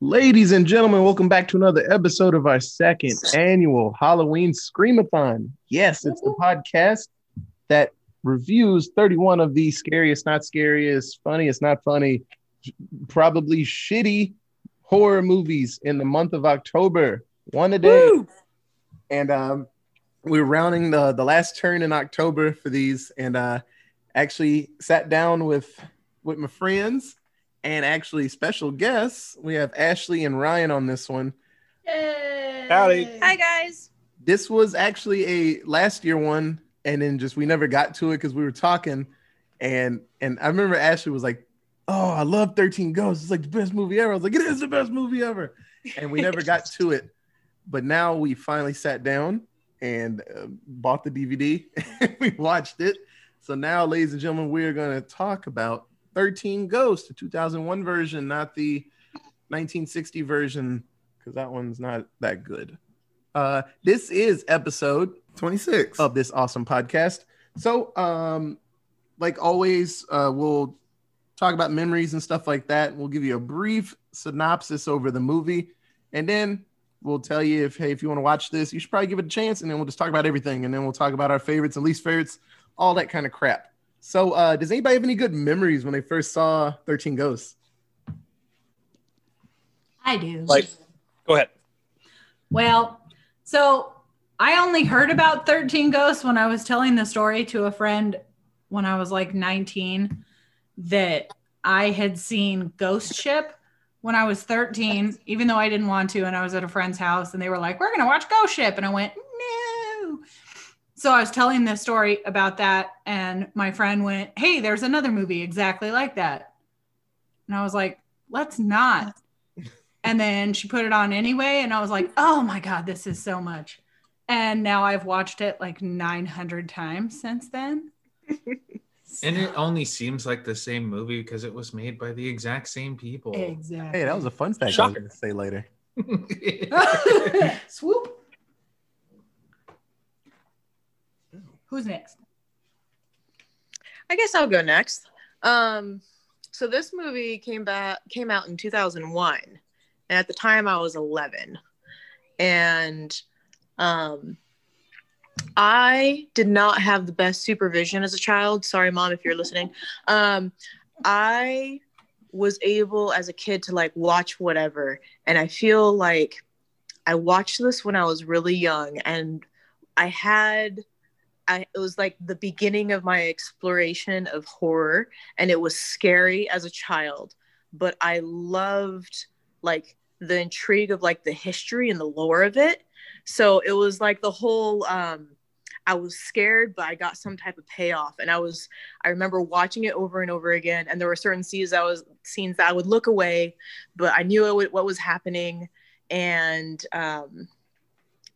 Ladies and gentlemen, welcome back to another episode of our second annual Halloween Screamathon. Yes, it's the podcast that reviews 31 of the scariest, not scariest, funniest, not funny, probably shitty horror movies in the month of October. One a day. Woo! And um, we're rounding the, the last turn in October for these and uh, actually sat down with with my friends and actually special guests. We have Ashley and Ryan on this one. Howdy. Hi guys. This was actually a last year one, and then just we never got to it because we were talking, and and I remember Ashley was like, "Oh, I love Thirteen Ghosts. It's like the best movie ever." I was like, "It is the best movie ever," and we never got to it. But now we finally sat down and uh, bought the DVD. And we watched it. So now, ladies and gentlemen, we are going to talk about 13 Ghost, the 2001 version, not the 1960 version, because that one's not that good. Uh, this is episode 26. of this awesome podcast. So, um, like always, uh, we'll talk about memories and stuff like that. We'll give you a brief synopsis over the movie, and then we'll tell you if hey, if you want to watch this, you should probably give it a chance. And then we'll just talk about everything, and then we'll talk about our favorites and least favorites, all that kind of crap. So, uh, does anybody have any good memories when they first saw Thirteen Ghosts? I do. Like, go ahead. well, so I only heard about 13 Ghosts when I was telling the story to a friend when I was like 19 that I had seen Ghost Ship when I was 13, even though I didn't want to. And I was at a friend's house and they were like, We're going to watch Ghost Ship. And I went, No. So I was telling this story about that. And my friend went, Hey, there's another movie exactly like that. And I was like, Let's not. And then she put it on anyway. And I was like, oh my God, this is so much. And now I've watched it like 900 times since then. And it only seems like the same movie because it was made by the exact same people. Exactly. Hey, that was a fun fact I was going to say later. Swoop. Who's next? I guess I'll go next. Um, so this movie came back came out in 2001, and at the time I was 11, and um, I did not have the best supervision as a child. Sorry, mom, if you're listening. Um, I was able as a kid to like watch whatever, and I feel like I watched this when I was really young, and I had I, it was like the beginning of my exploration of horror and it was scary as a child but i loved like the intrigue of like the history and the lore of it. So it was like the whole um i was scared but i got some type of payoff and i was i remember watching it over and over again and there were certain scenes that was scenes that i would look away but i knew what was happening and um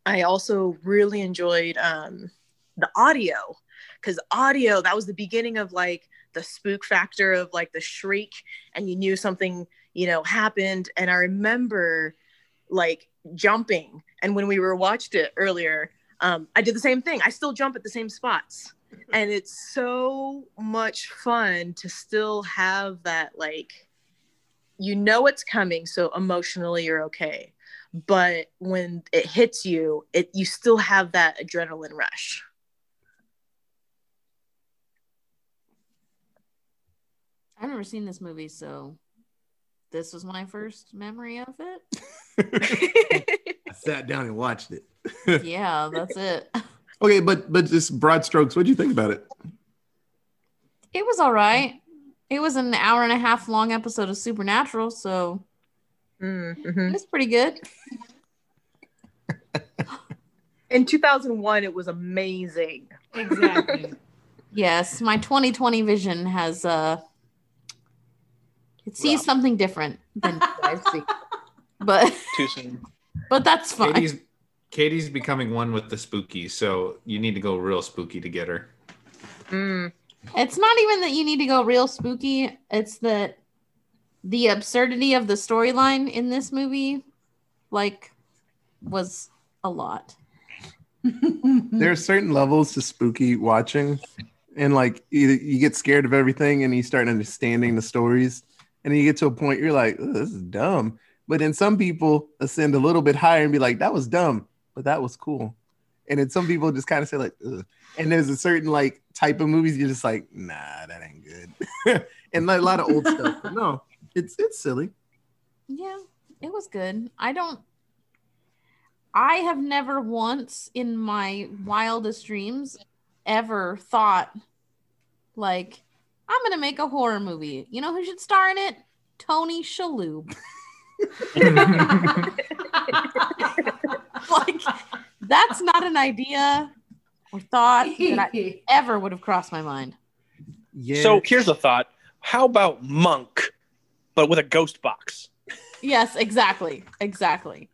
i also really enjoyed um the audio because audio that was the beginning of like the spook factor of like the shriek and you knew something you know happened. And i remember like jumping. And when we were watched it earlier um, i did the same thing. I still jump at the same spots. And it's so much fun to still have that like you know it's coming so emotionally you're okay. But when it hits you it you still have that adrenaline rush I've never seen this movie, so this was my first memory of it. I sat down and watched it. yeah, that's it. Okay, but but just broad strokes. What do you think about it? It was all right. It was an hour and a half long episode of Supernatural, so Mm-hmm. it was pretty good. In 2001, it was amazing. Exactly. Yes, my 2020 vision has uh it sees Rough. something different than I see. But Too soon. but that's fine. Katie's Katie's becoming one with the spooky, so you need to go real spooky to get her. Mm. It's not even that you need to go real spooky. It's that the absurdity of the storyline in this movie, like, was a lot. there are certain levels to spooky watching and like you, you get scared of everything and you start understanding the stories and then you get to a point you're like this is dumb But then some people ascend a little bit higher and be like, that was dumb, but that was cool. And then some people just kind of say like, Ugh. and there's a certain like type of movies you're just like, nah, that ain't good. and like a lot of old stuff. But no, it's it's silly. Yeah, it was good. I don't. I have never once in my wildest dreams ever thought, like, I'm gonna make a horror movie. You know who should star in it? Tony Shalhoub. like, that's not an idea or thought that I ever would have crossed my mind. Yeah. So here's a thought. How about Monk, but with a ghost box? Yes, exactly. Exactly.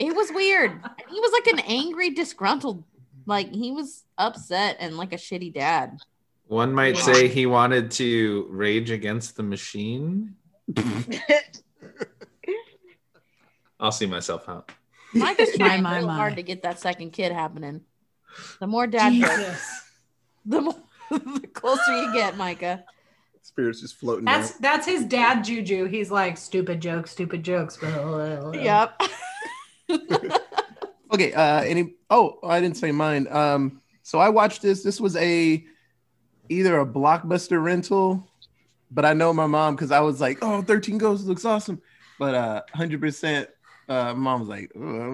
It was weird. He was like an angry, disgruntled, like he was upset and like a shitty dad. One might say he wanted to rage against the machine. I'll see myself out. Micah's trying My, my, real my. hard to get that second kid happening. The more dad jokes, the more the closer you get, Micah. Spirits just floating. That's down. that's his dad juju. He's like stupid jokes, stupid jokes. Yep. Okay. Uh, any? Oh, I didn't say mine. Um, so I watched this. This was a either a blockbuster rental, but I know my mom because I was like, "Oh, 13 Ghosts looks awesome," but uh, 100. percent uh, mom was like,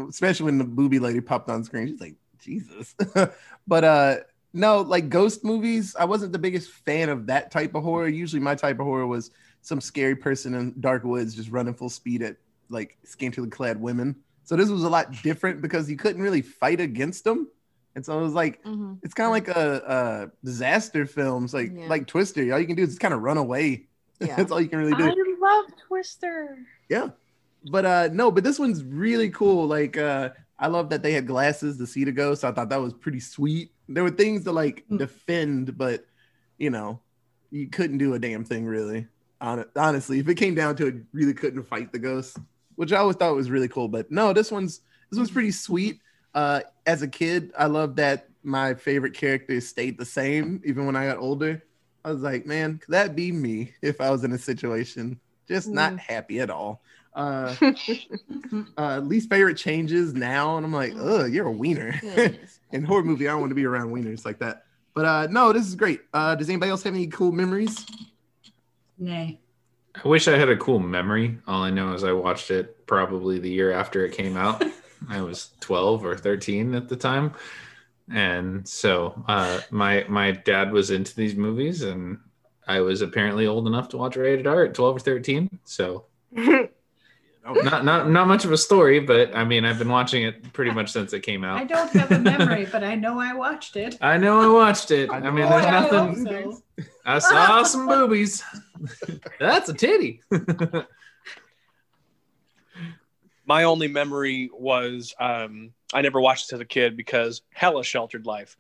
especially when the booby lady popped on screen. She's like, "Jesus," but uh, no, like ghost movies. I wasn't the biggest fan of that type of horror. Usually, my type of horror was some scary person in dark woods just running full speed at like scantily clad women. So this was a lot different because you couldn't really fight against them, and so it was like Mhm. it's kind of like a, a disaster films, like Yeah. like Twister. All you can do is kind of run away. Yeah. That's all you can really do. I love Twister. Yeah. But uh no, but this one's really cool. Like uh I love that they had glasses to see the ghost. I thought that was pretty sweet. There were things to like Mm. defend, but you know, you couldn't do a damn thing really. Hon- Honestly, if it came down to it, really couldn't fight the ghost, which I always thought was really cool. But no, this one's this one's pretty sweet. Uh as a kid, I love that my favorite characters stayed the same even when I got older. I was like, man, could that be me if I was in a situation just not happy at all? Uh, uh, least favorite changes now, and I'm like, ugh, you're a wiener. In horror movie, I don't want to be around wieners like that. But uh, no, this is great. Uh, does anybody else have any cool memories? Nay. I wish I had a cool memory. All I know is I watched it probably the year after it came out. I was 12 or 13 at the time. And so uh, my my dad was into these movies and I was apparently old enough to watch rated R at 12 or 13. So not not not much of a story, but I mean I've been watching it pretty much since it came out. I don't have a memory, but I know I watched it. I know I watched it. I I mean I there's I nothing so. I saw some boobies. That's a titty. My only memory was um, I never watched this as a kid because hella sheltered life.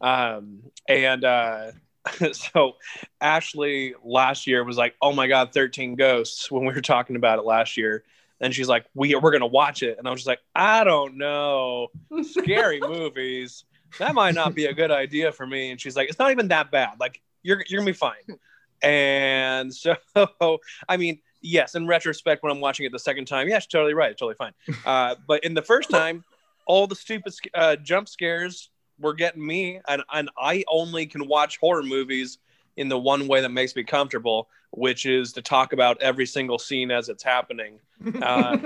Um, and uh, so Ashley last year was like, "Oh my god, 13 Ghosts" when we were talking about it last year. And she's like, "We we're gonna watch it," and I was just like, "I don't know, scary movies. That might not be a good idea for me." And she's like, "It's not even that bad. Like you're you're gonna be fine." And so, I mean, yes, in retrospect, when I'm watching it the second time, yeah, she's totally right, totally fine. Uh, but in the first time, all the stupid uh, jump scares were getting me, and and I only can watch horror movies in the one way that makes me comfortable, which is to talk about every single scene as it's happening. Uh,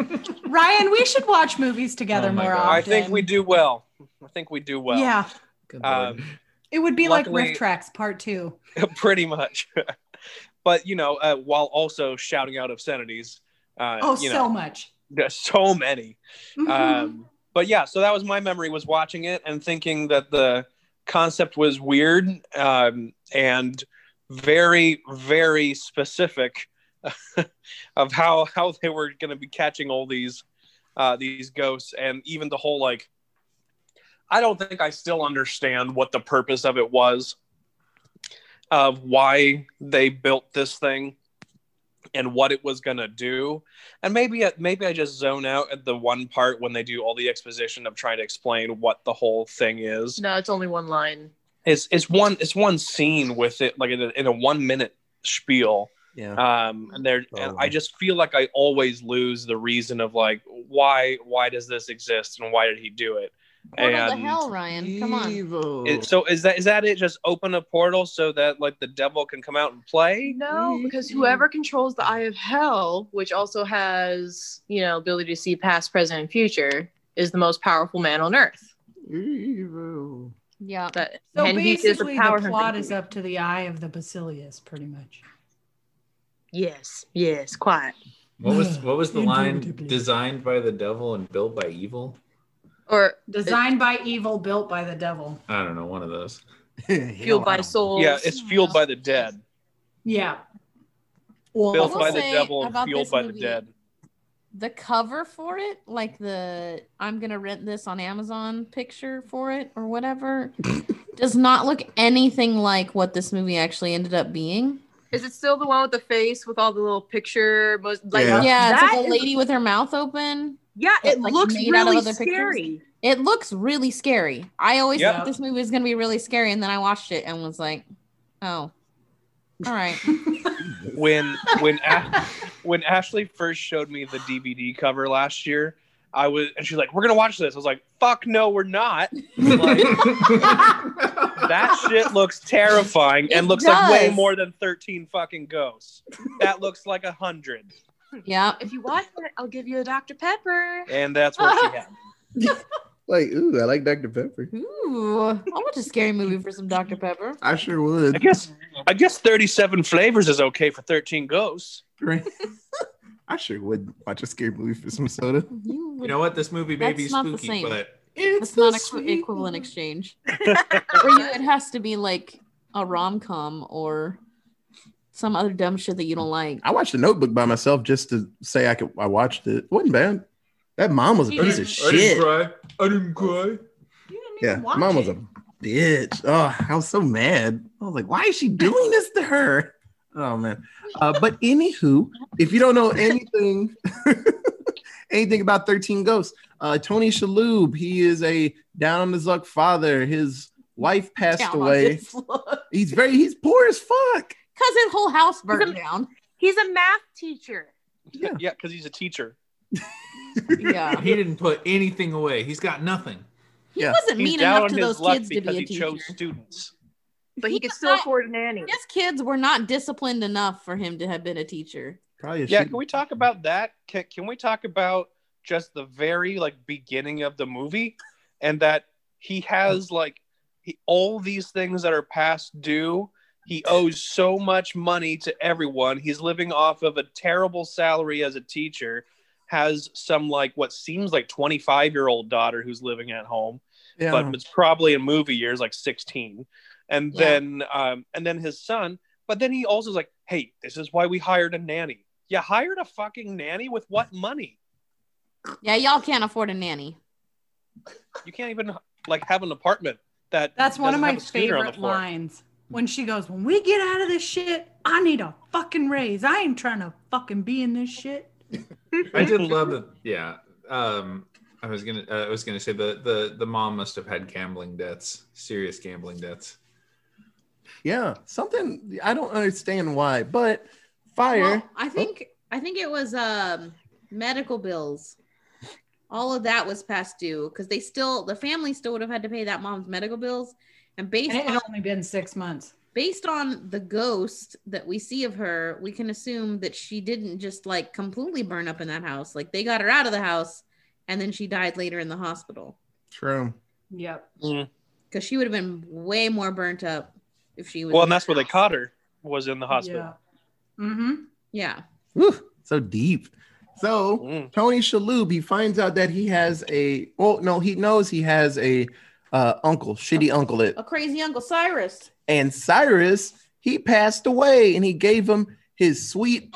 Ryan, we should watch movies together Oh more God. often. I think we do well. I think we do well. yeah, Good. Um, it would be Luckily- like RiffTrax Part Two. pretty much. But you know, uh, while also shouting out obscenities. Uh, Oh, you so much. there's so many. Mhm. um, but yeah, so that was my memory was watching it and thinking that the concept was weird um, and very, very specific of how how they were going to be catching all these uh, these ghosts and even the whole like. I don't think I still understand what the purpose of it was, of why they built this thing, and what it was going to do and maybe maybe I just zone out at the one part when they do all the exposition of trying to explain what the whole thing is. No, it's only one line. It's it's one it's one scene with it like in a, in a one minute spiel Yeah. um and there and Oh. i just feel like i always lose the reason of like why why does this exist and why did he do it Portal to and hell, Ryan. Come on. Evil. it, so is that is that it just open a portal so that like the devil can come out and play No, because whoever controls the Eye of Hell, which also has, you know, ability to see past, present, and future, is the most powerful man on earth. Evil. Yeah. That So and he the basically, the, plot is up to the eye of the Basileus, pretty much. Yes, yes, quiet. What was what was the line designed by the devil and built by evil? Or Designed by evil, built by the devil. I don't know, one of those. fueled by souls. yeah it's fueled by the dead Yeah. Well, built by the devil and fueled this by the dead The cover for it, like the I'm gonna rent this on Amazon picture for it or whatever, does not look anything like what this movie actually ended up being. Is it still the one with the face with all the little picture? Most, like, Yeah. Yeah, it's like a is- lady with her mouth open. Yeah, But, it like, looks made out of really other pictures? scary. It looks really scary. I always Yep. thought this movie was gonna be really scary, and then I watched it and was like, "Oh, all right." when when A- when Ashley first showed me the DVD cover last year, I was and she's like, "We're gonna watch this." I was like, "Fuck no, we're not." Like, that shit looks terrifying and It looks like way more than thirteen fucking ghosts. That looks like a hundred, yeah. If you watch it, I'll give you a Dr. Pepper. and that's what she had. Like, ooh, I like Dr. Pepper. Ooh, I'll watch a scary movie for some Dr. Pepper. I sure would. I would. guess I guess thirty-seven flavors is okay for thirteen ghosts. Right. I sure would watch a scary movie for some soda. You, You know what? This movie may be That's not the spooky, but it's not equi- equivalent exchange. or you, it has to be like a rom com or some other dumb shit that you don't like. I watched The Notebook by myself just to say I could. I watched it. It wasn't bad. That mom was a You piece didn't. of shit. cry. I didn't cry. You didn't Yeah, even watch mom was a bitch. Oh, I was so mad. I was like, why is she doing this to her? Oh man. Uh, but anywho, if you don't know anything, anything about 13 Ghosts, uh, Tony Shalhoub, he is a down on his luck father. His wife passed Down on away. his luck. He's very he's poor as fuck. Cause his whole house burned He's a- down. He's a math teacher. Yeah. Yeah, because he's a teacher. Yeah. He didn't put anything away. He's got nothing. He Yeah. wasn't He's mean down enough on to those luck kids to be a he teacher. chose students. But he could still not- afford a nanny. His kids were not disciplined enough for him to have been a teacher. Probably a Yeah, shit- can we talk about that? Can, can we talk about just the very like beginning of the movie and that he has like he, all these things that are past due. He owes so much money to everyone. He's living off of a terrible salary as a teacher. Has some like what seems like 25 year old daughter who's living at home yeah. but it's probably in movie years like 16 and Yeah. then um and then his son but then he also is like hey this is why we hired a nanny you hired a fucking nanny with what money Yeah, y'all can't afford a nanny. you can't even like have an apartment that That's one of my have a on favorite floor. lines. When she goes, When we get out of this shit, I need a fucking raise. I ain't trying to fucking be in this shit. I did love it. Yeah. Um, I was gonna. Uh, I was gonna say the the the mom must have had gambling debts, serious gambling debts. yeah, something I don't understand why, but fire. Well, I think I think it was um medical bills. All of that was past due because they still the family still would have had to pay that mom's medical bills. And based And it on only been six months. based on the ghost that we see of her, we can assume that she didn't just like completely burn up in that house. Like they got her out of the house and then she died later in the hospital. True. Yep. Because she would have been way more burnt up if she was well and that's that where they caught her was in the hospital Yeah. Mm-hmm. Yeah. Whew, so deep. So Mm. Tony Shalhoub, he finds out that he has a well, no, he knows he has a uh, uncle, shitty uncle, it, A crazy Uncle Cyrus. and Cyrus, he passed away, and he gave him his sweet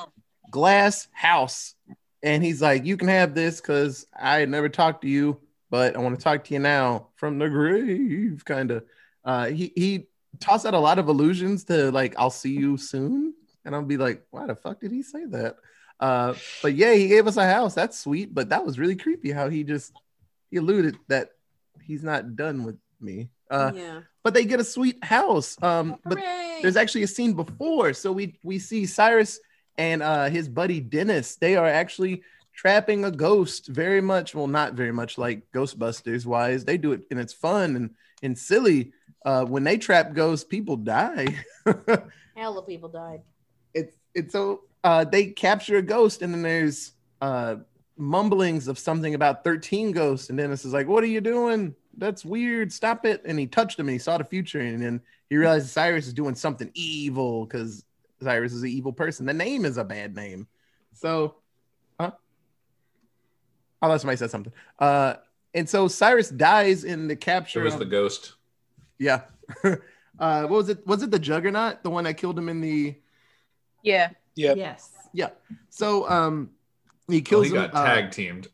glass house, and he's like, "You can have this because I had never talked to you, but I want to talk to you now from the grave." Kind of. Uh, he he tossed out a lot of allusions to like, "I'll see you soon," and I'll be like, "Why the fuck did he say that?" Uh, but yeah, he gave us a house. That's sweet, but that was really creepy how he just he alluded that he's not done with me. Uh, yeah. but they get a sweet house. Um, but Hooray. there's actually a scene before, so we we see Cyrus and uh, his buddy Dennis. They are actually trapping a ghost. Very much, well, not very much like Ghostbusters. Wise, they do it and it's fun and and silly. Uh, when they trap ghosts, people die. Hell of people died. it's it's so uh, they capture a ghost and then there's uh, mumblings of something about 13 ghosts and Dennis is like, "What are you doing? That's weird. Stop it!" And he touched him and he saw the future and then he realized Cyrus is doing something evil because Cyrus is an evil person. The name is a bad name, so huh? Oh, somebody said something. Uh, and so Cyrus dies in the It capture. was of- the ghost. yeah. uh, what was it? Was it the Juggernaut, the one that killed him in the? Yeah. yeah Yes. Yeah. So um, he Well, kills he him got uh, tag teamed.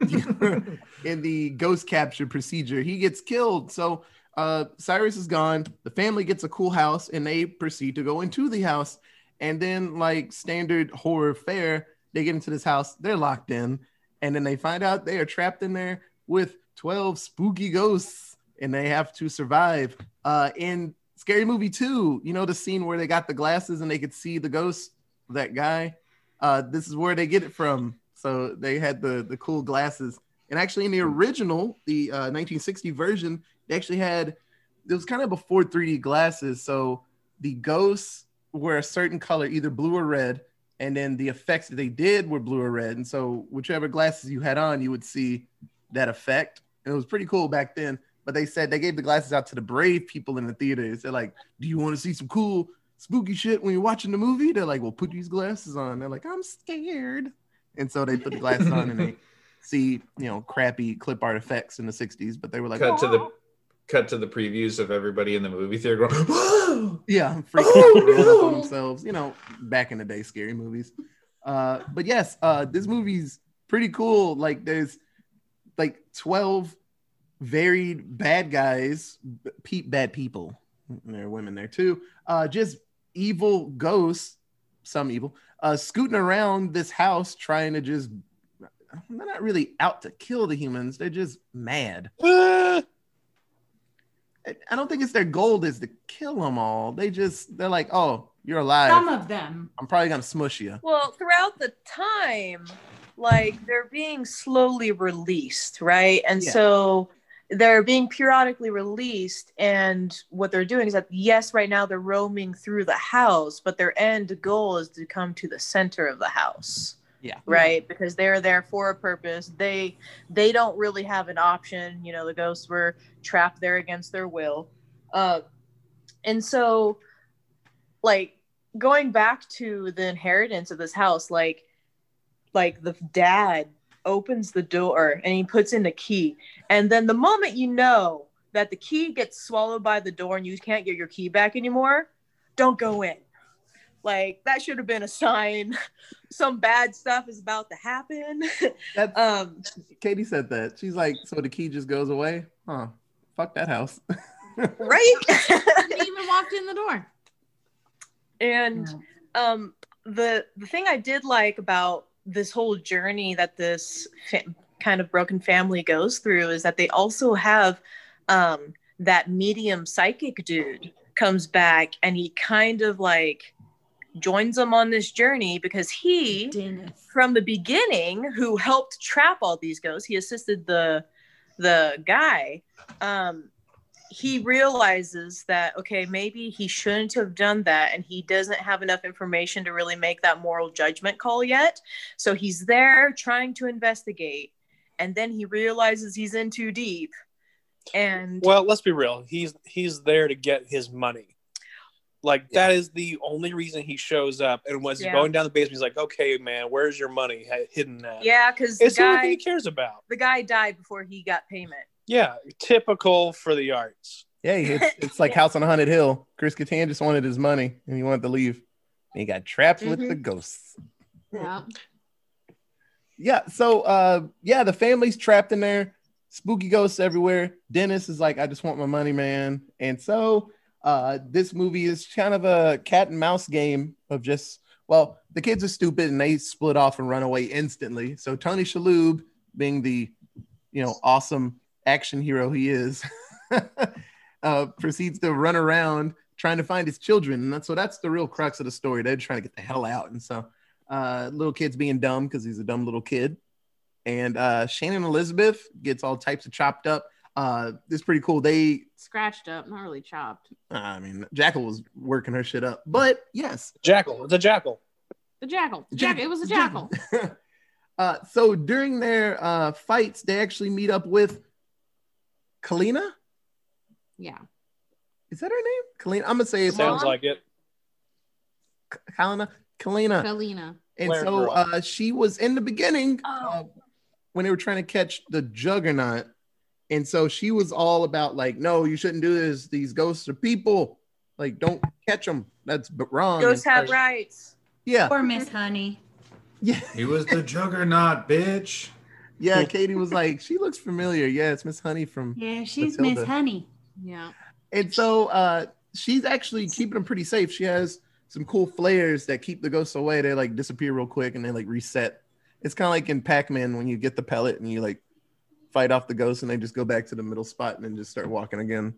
in the ghost capture procedure. He gets killed. So uh, Cyrus is gone. The family gets a cool house, and they proceed to go into the house. And then, like standard horror fare, they get into this house. They're locked in, and then they find out they are trapped in there with twelve spooky ghosts, and they have to survive. Uh, in Scary Movie Two, you know the scene where they got the glasses and they could see the ghost, of that guy. Uh, this is where they get it from. So they had the the cool glasses. And actually, in the original, the uh, 1960 version, they actually had it was kind of before 3D glasses. So the ghosts were a certain color, either blue or red, and then the effects that they did were blue or red. And so whichever glasses you had on, you would see that effect. And it was pretty cool back then. But they said they gave the glasses out to the brave people in the theaters. They're like, "Do you want to see some cool spooky shit when you're watching the movie?" They're like, "Well, put these glasses on." They're like, "I'm scared," and so they put the glasses on and they see you know crappy clip art effects in the 60s but they were like cut to the cut to the previews of everybody in the movie theater going, yeah freaking Oh, out, throwing up on no. themselves you know back in the day scary movies uh but yes uh this movie's pretty cool like there's like 12 varied bad guys pe- bad people there are women there too uh just evil ghosts some evil uh scooting around this house trying to just they're not really out to kill the humans they're just mad I- I don't think it's their goal is to kill them all. They just they're like, oh, you're alive. Some of them. I'm probably gonna smush you. Well, throughout the time, like they're being slowly released, right? And Yeah. so they're being periodically released. And what they're doing is that, yes, right now they're roaming through the house, but their end goal is to come to the center of the house. Yeah. Right. Because they're there for a purpose. They they don't really have an option. You know, the ghosts were trapped there against their will. Uh, and so like going back to the inheritance of this house like like the dad opens the door and he puts in the key and then the moment you know that the key gets swallowed by the door and you can't get your key back anymore don't go in like that should have been a sign some bad stuff is about to happen That's um Katie said that. She's like, so the key just goes away? Huh. Fuck that house. right Didn't even walked in the door. and um the the thing i did like about this whole journey that this fa- kind of broken family goes through is that they also have um that medium psychic dude comes back and he kind of like joins them on this journey because he Dennis. from the beginning who helped trap all these ghosts he assisted the the guy um he realizes that okay maybe he shouldn't have done that and he doesn't have enough information to really make that moral judgment call yet so he's there trying to investigate and then he realizes he's in too deep and well, let's be real. He's he's there to get his money. Like that is the only reason he shows up. And was Yeah. going down the basement, he's like, "Okay, man, where's your money hidden at?" yeah because the it's the only thing he cares about. the guy died before he got payment Yeah, typical for the arts. yeah, it's, it's like Yeah. House on a Haunted Hill. Chris Kattan just wanted his money and he wanted to leave. And he got trapped with Mhm. the ghosts. Yeah. Yeah, so uh yeah, the family's trapped in there, spooky ghosts everywhere. Dennis is like, I just want my money, man. And so uh this movie is kind of a cat and mouse game of just well, the kids are stupid and they split off and run away instantly. So Tony Shalhoub, being the you know awesome action hero he is, uh proceeds to run around trying to find his children. And that's so that's the real crux of the story. They're trying to get the hell out. And so uh, little kid's being dumb because he's a dumb little kid. And uh, Shannon Elizabeth gets all types of chopped up. Uh, it's pretty cool. They, Scratched up, not really chopped. I mean, Jackal was working her shit up, but yes, Jackal. It's a jackal. The jackal. Jack, it was a jackal. uh, so during their uh, fights, they actually meet up with Kalina. Yeah. Is that her name? Kalina. I'm gonna say it Sounds like it. Kalina. Kalina. Kalina. And Blair so uh, she was in the beginning Oh. uh, when they were trying to catch the juggernaut. And so she was all about like, no, you shouldn't do this. These ghosts are people. Like, don't catch them. That's wrong. Ghosts have rights. Yeah, Poor Miss Honey. yeah, He was the juggernaut, bitch. Yeah. Katie was like, she looks familiar. Yeah, it's Miss Honey from. Yeah, she's Matilda. Miss Honey. Yeah. And so uh, she's actually keeping them pretty safe. She has some cool flares that keep the ghosts away. They like disappear real quick and they like reset. It's kind of like in Pac-Man when you get the pellet and you like fight off the ghosts and they just go back to the middle spot and then just start walking again.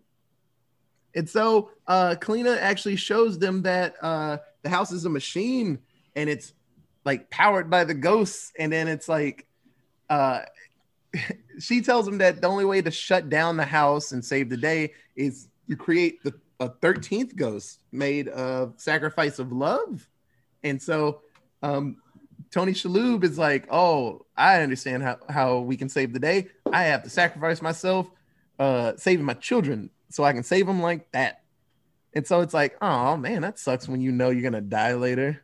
And so uh Kalina actually shows them that uh the house is a machine and it's like powered by the ghosts. And then it's like uh she tells him that the only way to shut down the house and save the day is you create the a 13th ghost made of sacrifice of love. And so um Tony Shalhoub is like, oh, I understand how, how we can save the day. I have to sacrifice myself, uh, saving my children so I can save them like that. And so it's like, oh man, that sucks when you know you're gonna die later.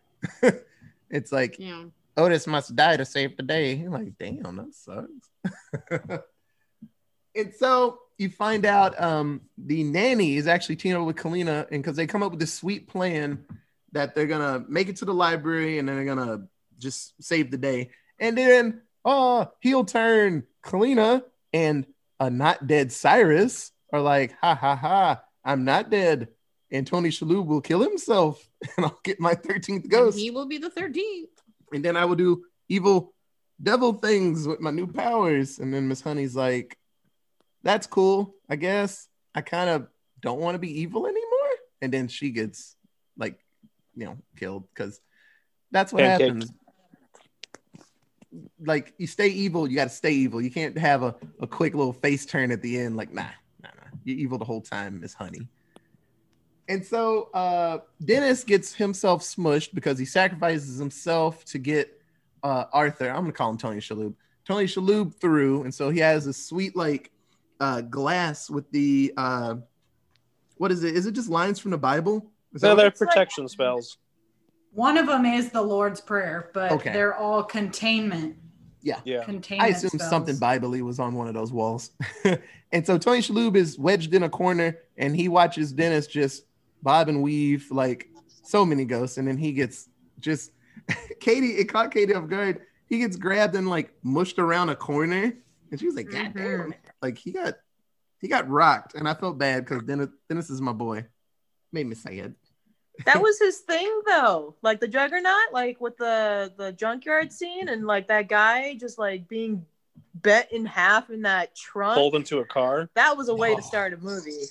it's like Yeah. Otis must die to save the day. You're like, damn, that sucks. and so you find out um, the nanny is actually teaming up with Kalina, and because they come up with this sweet plan that they're gonna make it to the library and then they're gonna just save the day. And then, oh, heel turn Kalina and a not dead Cyrus are like, ha ha ha, I'm not dead. And Tony Shalhoub will kill himself, and I'll get my 13th And ghost he will be the 13th. And then I will do evil devil things with my new powers. And then Miss Honey's like, that's cool, I guess. I kind of don't want to be evil anymore. And then she gets like, you know, killed because that's what happens. Like you stay evil, you got to stay evil. You can't have a, a quick little face turn at the end. Like, nah, nah, nah. You're evil the whole time, Miss Honey. And so uh, Dennis gets himself smushed because he sacrifices himself to get uh, Arthur. I'm gonna call him Tony Shalhoub. Tony Shalhoub through, and so he has a sweet like uh, glass with the uh, what is it? Is it just lines from the Bible? Is that No, they're protection spells. One of them is the Lord's Prayer, but Okay. they're all containment. Yeah. yeah. Containment I assume spells. something Bible was on one of those walls. and so Tony Shalhoub is wedged in a corner and he watches Dennis just bob and weave like so many ghosts. And then he gets just Katie, it caught Katie off guard. He gets grabbed and like mushed around a corner. And she was like, God damn. Mhm. Like he got he got rocked. And I felt bad because Dennis Dennis is my boy. Made me sad. That was his thing though. Like the juggernaut, like with the the junkyard scene and like that guy just like being bet in half in that trunk. Fold into a car. That was a way Oh. to start a movie.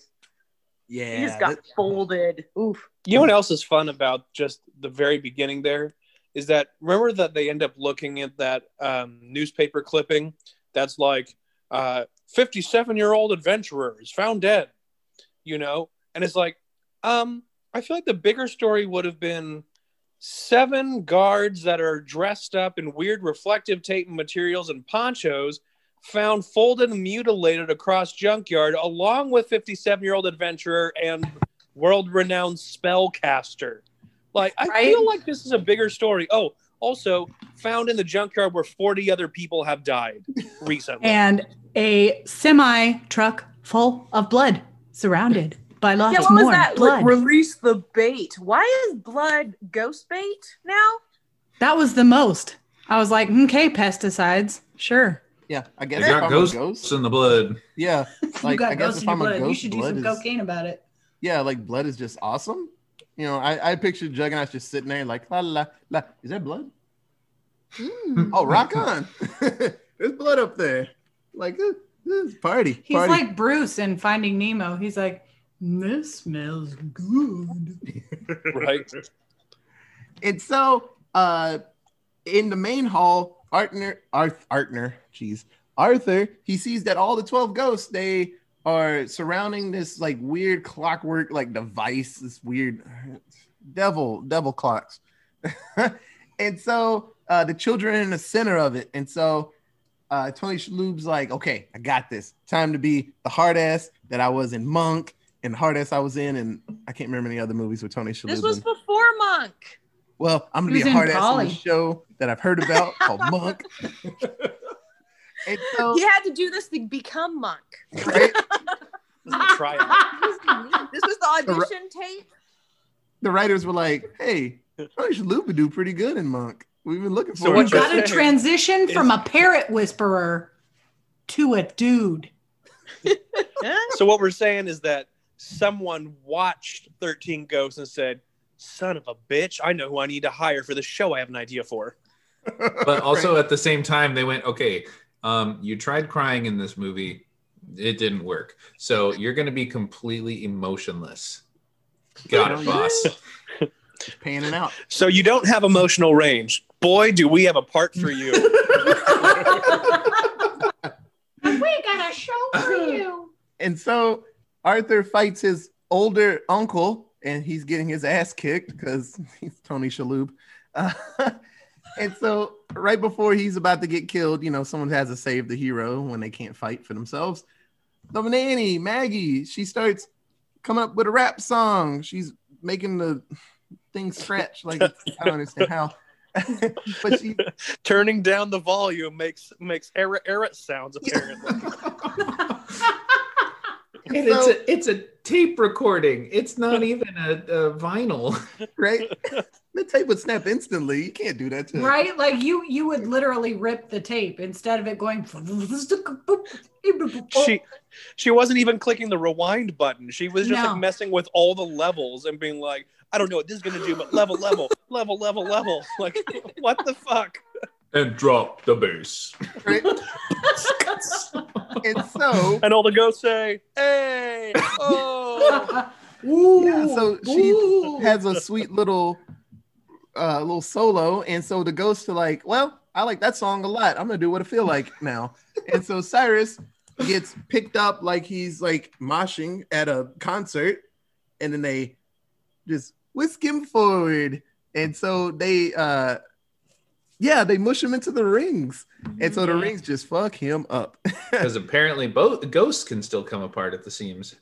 Yeah. he just got that- folded. Oof. You know what else is fun about just the very beginning there is that remember that they end up looking at that um, newspaper clipping that's like uh, 57 year old adventurer is found dead, you know? And it's like, um, I feel like the bigger story would have been seven guards that are dressed up in weird reflective tape materials and ponchos found folded and mutilated across junkyard along with 57 year old adventurer and world renowned spellcaster. Like, I Right? feel like this is a bigger story. Oh, also found in the junkyard where 40 other people have died recently. And a semi truck full of blood surrounded by lots yeah, what was more that? blood. Like, release the bait. Why is blood ghost bait now? that was the most. I was like, mm, okay, pesticides. Sure. Yeah, I guess if got I'm a ghosts ghost. in the blood. Yeah. Like you got I guess if I'm a blood. You ghost, should do some is cocaine about it. yeah, like blood is just awesome. You know, I, I pictured Juggernaut just sitting there like la la la. Is that blood? Mm. Oh, rock on! There's blood up there. Like this party. He's party. like Bruce in Finding Nemo. He's like, this smells good. right? and so uh in the main hall, Arthur, Arth, Arthur, jeez, Arthur, he sees that all the 12 ghosts, they are surrounding this like weird clockwork, like device, this weird devil, devil clocks. and so uh, the children are in the center of it. And so uh, Tony Shalhoub's like, okay, I got this. Time to be the hard ass that I was in Monk and the hard ass I was in, and I can't remember any other movies with Tony Shalhoub. This was before Monk. Well, I'm gonna be a hard ass on the show that I've heard about called Monk. so, He had to do this to become Monk. right, This is a tryout. This was the audition tape. the writers were like, "Hey, Tony Shalhoub would do pretty good in Monk. We've been looking So for what him." Got to transition is- from a parrot whisperer to a dude. So what we're saying is that someone watched 13 Ghosts and said, "Son of a bitch, I know who I need to hire for the show. I have an idea for." But also at the same time, they went, okay, um, you tried crying in this movie, it didn't work. So you're going to be completely emotionless. Got it, boss. panning out. So you don't have emotional range. Boy, do we have a part for you. we got a show for you. And so Arthur fights his older uncle, and he's getting his ass kicked because he's Tony Shalhoub. Uh, and so right before he's about to get killed, you know, someone has to save the hero when they can't fight for themselves. The nanny, Maggie, she starts coming up with a rap song. She's making the thing scratch. Like I don't understand how. but she Turning down the volume makes makes error error sounds apparently. And it's a it's a tape recording. It's not even a, a vinyl. right? the tape would snap instantly. You can't do that to Right? Like you you would literally rip the tape instead of it going she she wasn't even clicking the rewind button. She was just No. like messing with all the levels and being like, I don't know what this is gonna do, but level, level, level, level, level. Like, what the fuck? And drop the bass. right? and so And all the ghosts say, Hey, oh Ooh, Yeah, so she ooh. has a sweet little uh little solo and so the ghosts are like well i like that song a lot i'm gonna do what i feel like now and so cyrus gets picked up like he's like moshing at a concert and then they just whisk him forward and so they uh yeah they mush him into the rings and so the rings just fuck him up Because apparently both ghosts can still come apart at the seams.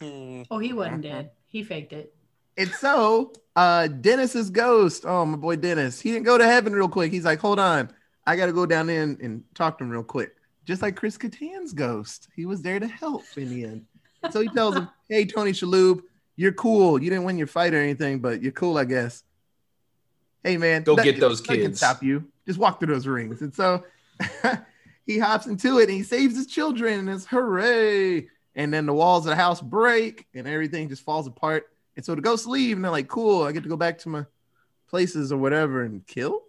Hmm. Oh, he wasn't dead. He faked it. And so, uh, Dennis's ghost, oh my boy Dennis, he didn't go to heaven real quick. He's like, hold on, I got to go down there and, and talk to him real quick. Just like Chris Kattan's ghost, he was there to help in the end. So he tells him, hey, Tony Shalhoub, you're cool. You didn't win your fight or anything, but you're cool, I guess. Hey, man, Go nothing- get those nothing can kids. stop you. Just walk through those rings. And so he hops into it and he saves his children, and it's hooray. And then the walls of the house break and everything just falls apart. And so the ghosts leave and they're like, cool, I get to go back to my places or whatever and kill?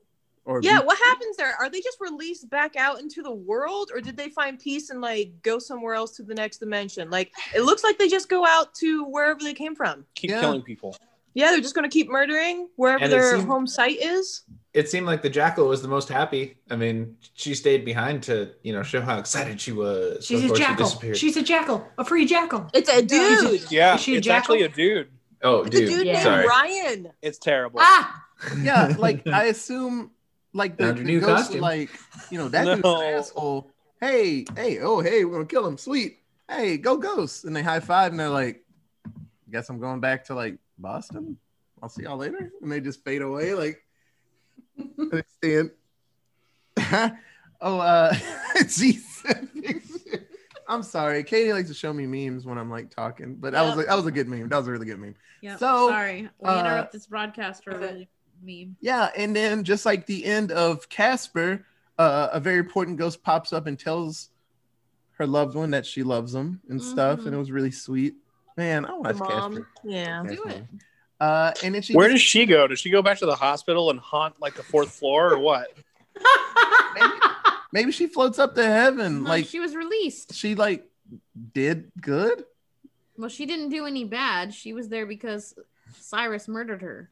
Or Yeah, be- what happens there? Are they just released back out into the world, or did they find peace and like go somewhere else to the next dimension? Like it looks like they just go out to wherever they came from. keep Yeah. killing people. Yeah, they're just gonna keep murdering wherever And their seemed- home site is. It seemed like the jackal was the most happy. I mean, she stayed behind to, you know, show how excited she was. She's a course she jackal. She's a jackal. A free jackal. It's a Yeah, dude. Yeah, Is she a it's jackal? actually a dude. oh, It's a dude. dude Yeah. named Sorry. Ryan. It's terrible. Ah, yeah, like I assume like the, Found the new ghosts are costume. like, you know, that dude's an asshole. Hey, hey, oh hey, we're gonna kill him. Sweet. Hey, go ghosts. And they high five and they're like, guess I'm going back to like Boston. I'll see y'all later. And they just fade away, like they stand. oh uh jeez. I'm sorry. Katie likes to show me memes when I'm like talking, but that was Yep. a, that was a good meme. That was a really good meme. Yeah. So, sorry, we uh, interrupt this broadcast for a meme. Yeah, and then just like the end of Casper, uh, a very important ghost pops up and tells her loved one that she loves them and stuff, and it was really sweet. Man, I The watched mom. Casper. Yeah. Do it. Uh, and then she Where does she go? Does she go back to the hospital and haunt like the fourth floor or what? maybe, maybe she floats up to heaven. No, like she was released. she like did good. Well, she didn't do any bad. She was there because Cyrus murdered her.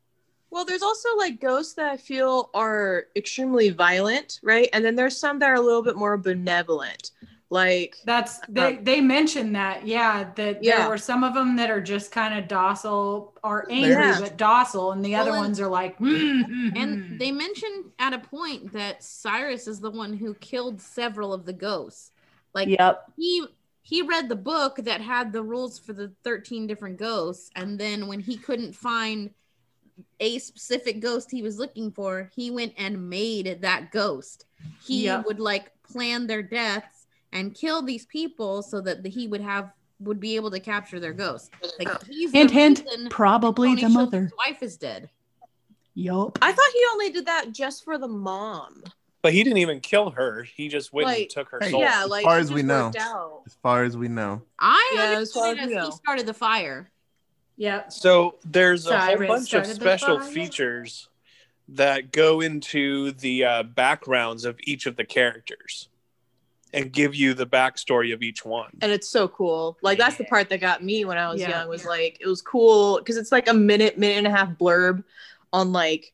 Well, there's also like ghosts that I feel are extremely violent, right? And then there's some that are a little bit more benevolent. Like That's they they mentioned that, yeah, that Yeah. there were some of them that are just kind of docile or angry Yeah. but docile, and the other and- ones are like, mm, mm, And mm. they mentioned at a point that Cyrus is the one who killed several of the ghosts. Like Yep. he he read the book that had the rules for the 13 different ghosts and then when he couldn't find a specific ghost he was looking for, he went and made that ghost. He Yep. would like plan their deaths and kill these people so that he would have would be able to capture their ghosts. Like he's hint the hint, probably Tony the Shelby's mother. wife is dead. Yup. I thought he only did that just for the mom. But he didn't even kill her. He just went and took her Hey, soul. Yeah, like far as we know. out. As far as we know. I Yeah, as far understood as we as know. he started the fire. Yeah. So there's a Cyrus whole bunch of special features that go into the uh, backgrounds of each of the characters and give you the backstory of each one. and it's so cool. Like that's the part that got me when I was Yeah. young. Was like it was cool because it's like a minute, minute and a half blurb on like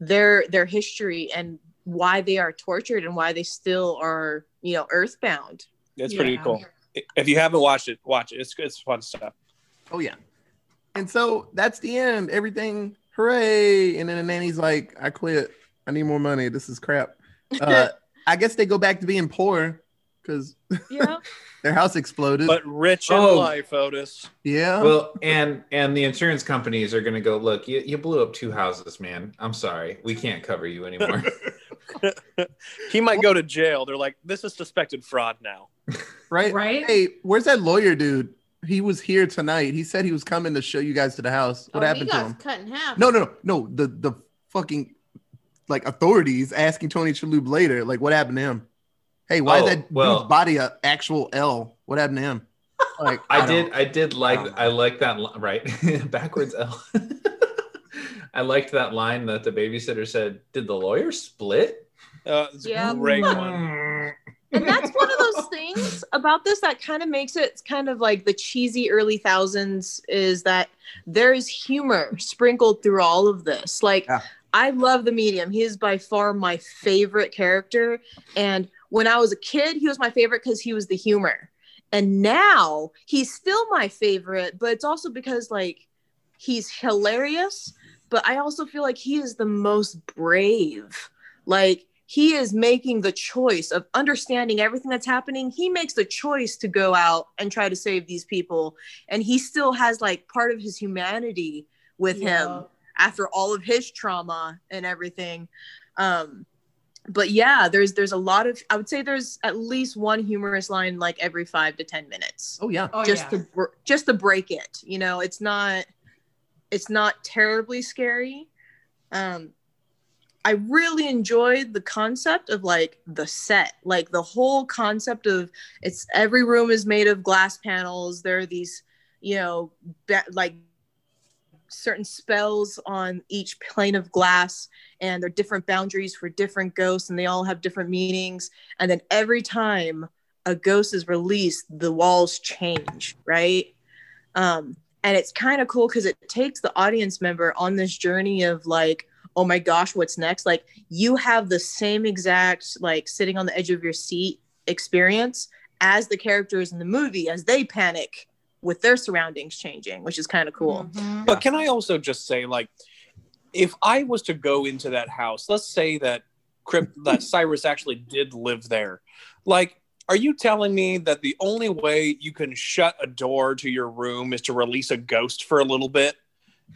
their their history and why they are tortured and why they still are you know earthbound. It's pretty Yeah. cool. If you haven't watched it, watch it. It's it's fun stuff. Oh yeah. And so that's the end. Everything, hooray! And then the nanny's like, "I quit. I need more money. This is crap." Uh, I guess they go back to being poor because Yeah, their house exploded. But rich in Oh. life, Otis. yeah. Well, and and the insurance companies are going to go look. You, you blew up two houses, man. I'm sorry, we can't cover you anymore. he might go to jail. They're like, this is suspected fraud now. right? Right? Hey, where's that lawyer dude? He was here tonight. He said he was coming to show you guys to the house. What Oh, happened he to him? cut in half. No, no, no, no. The the fucking like authorities asking Tony Shalhoub later, like, what happened to him? Hey, why Oh, is that well- dude's body a actual L? What happened to him? Like, I don't- did. I did like. don't. I like that. li- Right, backwards L. I liked that line that the babysitter said. Did the lawyer split? Uh, Yeah. a great one. and that's one of those things about this that kind of makes it kind of like the cheesy early thousands is that there is humor sprinkled through all of this. Like Yeah. I love the medium. He is by far my favorite character. And when I was a kid, he was my favorite because he was the humor. And now he's still my favorite, but it's also because like he's hilarious, but I also feel like he is the most brave. Like he is making the choice of understanding everything that's happening. He makes the choice to go out and try to save these people. And he still has like part of his humanity with him after all of his trauma and everything. Um, but yeah, there's there's a lot of I would say there's at least one humorous line like every five to ten minutes, Oh yeah. Oh, just yeah. to just to break it. You know, it's not it's not terribly scary. Um, I really enjoyed the concept of like the set, like the whole concept of it's every room is made of glass panels. There are these, you know, ba- like certain spells on each plane of glass, and there are different boundaries for different ghosts, and they all have different meanings. And then every time a ghost is released, the walls change, right? Um, and it's kind of cool because it takes the audience member on this journey of like, oh my gosh, what's next? Like you have the same exact like sitting on the edge of your seat experience as the characters in the movie as they panic with their surroundings changing, which is kind of cool. Mhm. But can I also just say, like, if I was to go into that house, let's say that Crypt, that Cyrus actually did live there, like, are you telling me that the only way you can shut a door to your room is to release a ghost for a little bit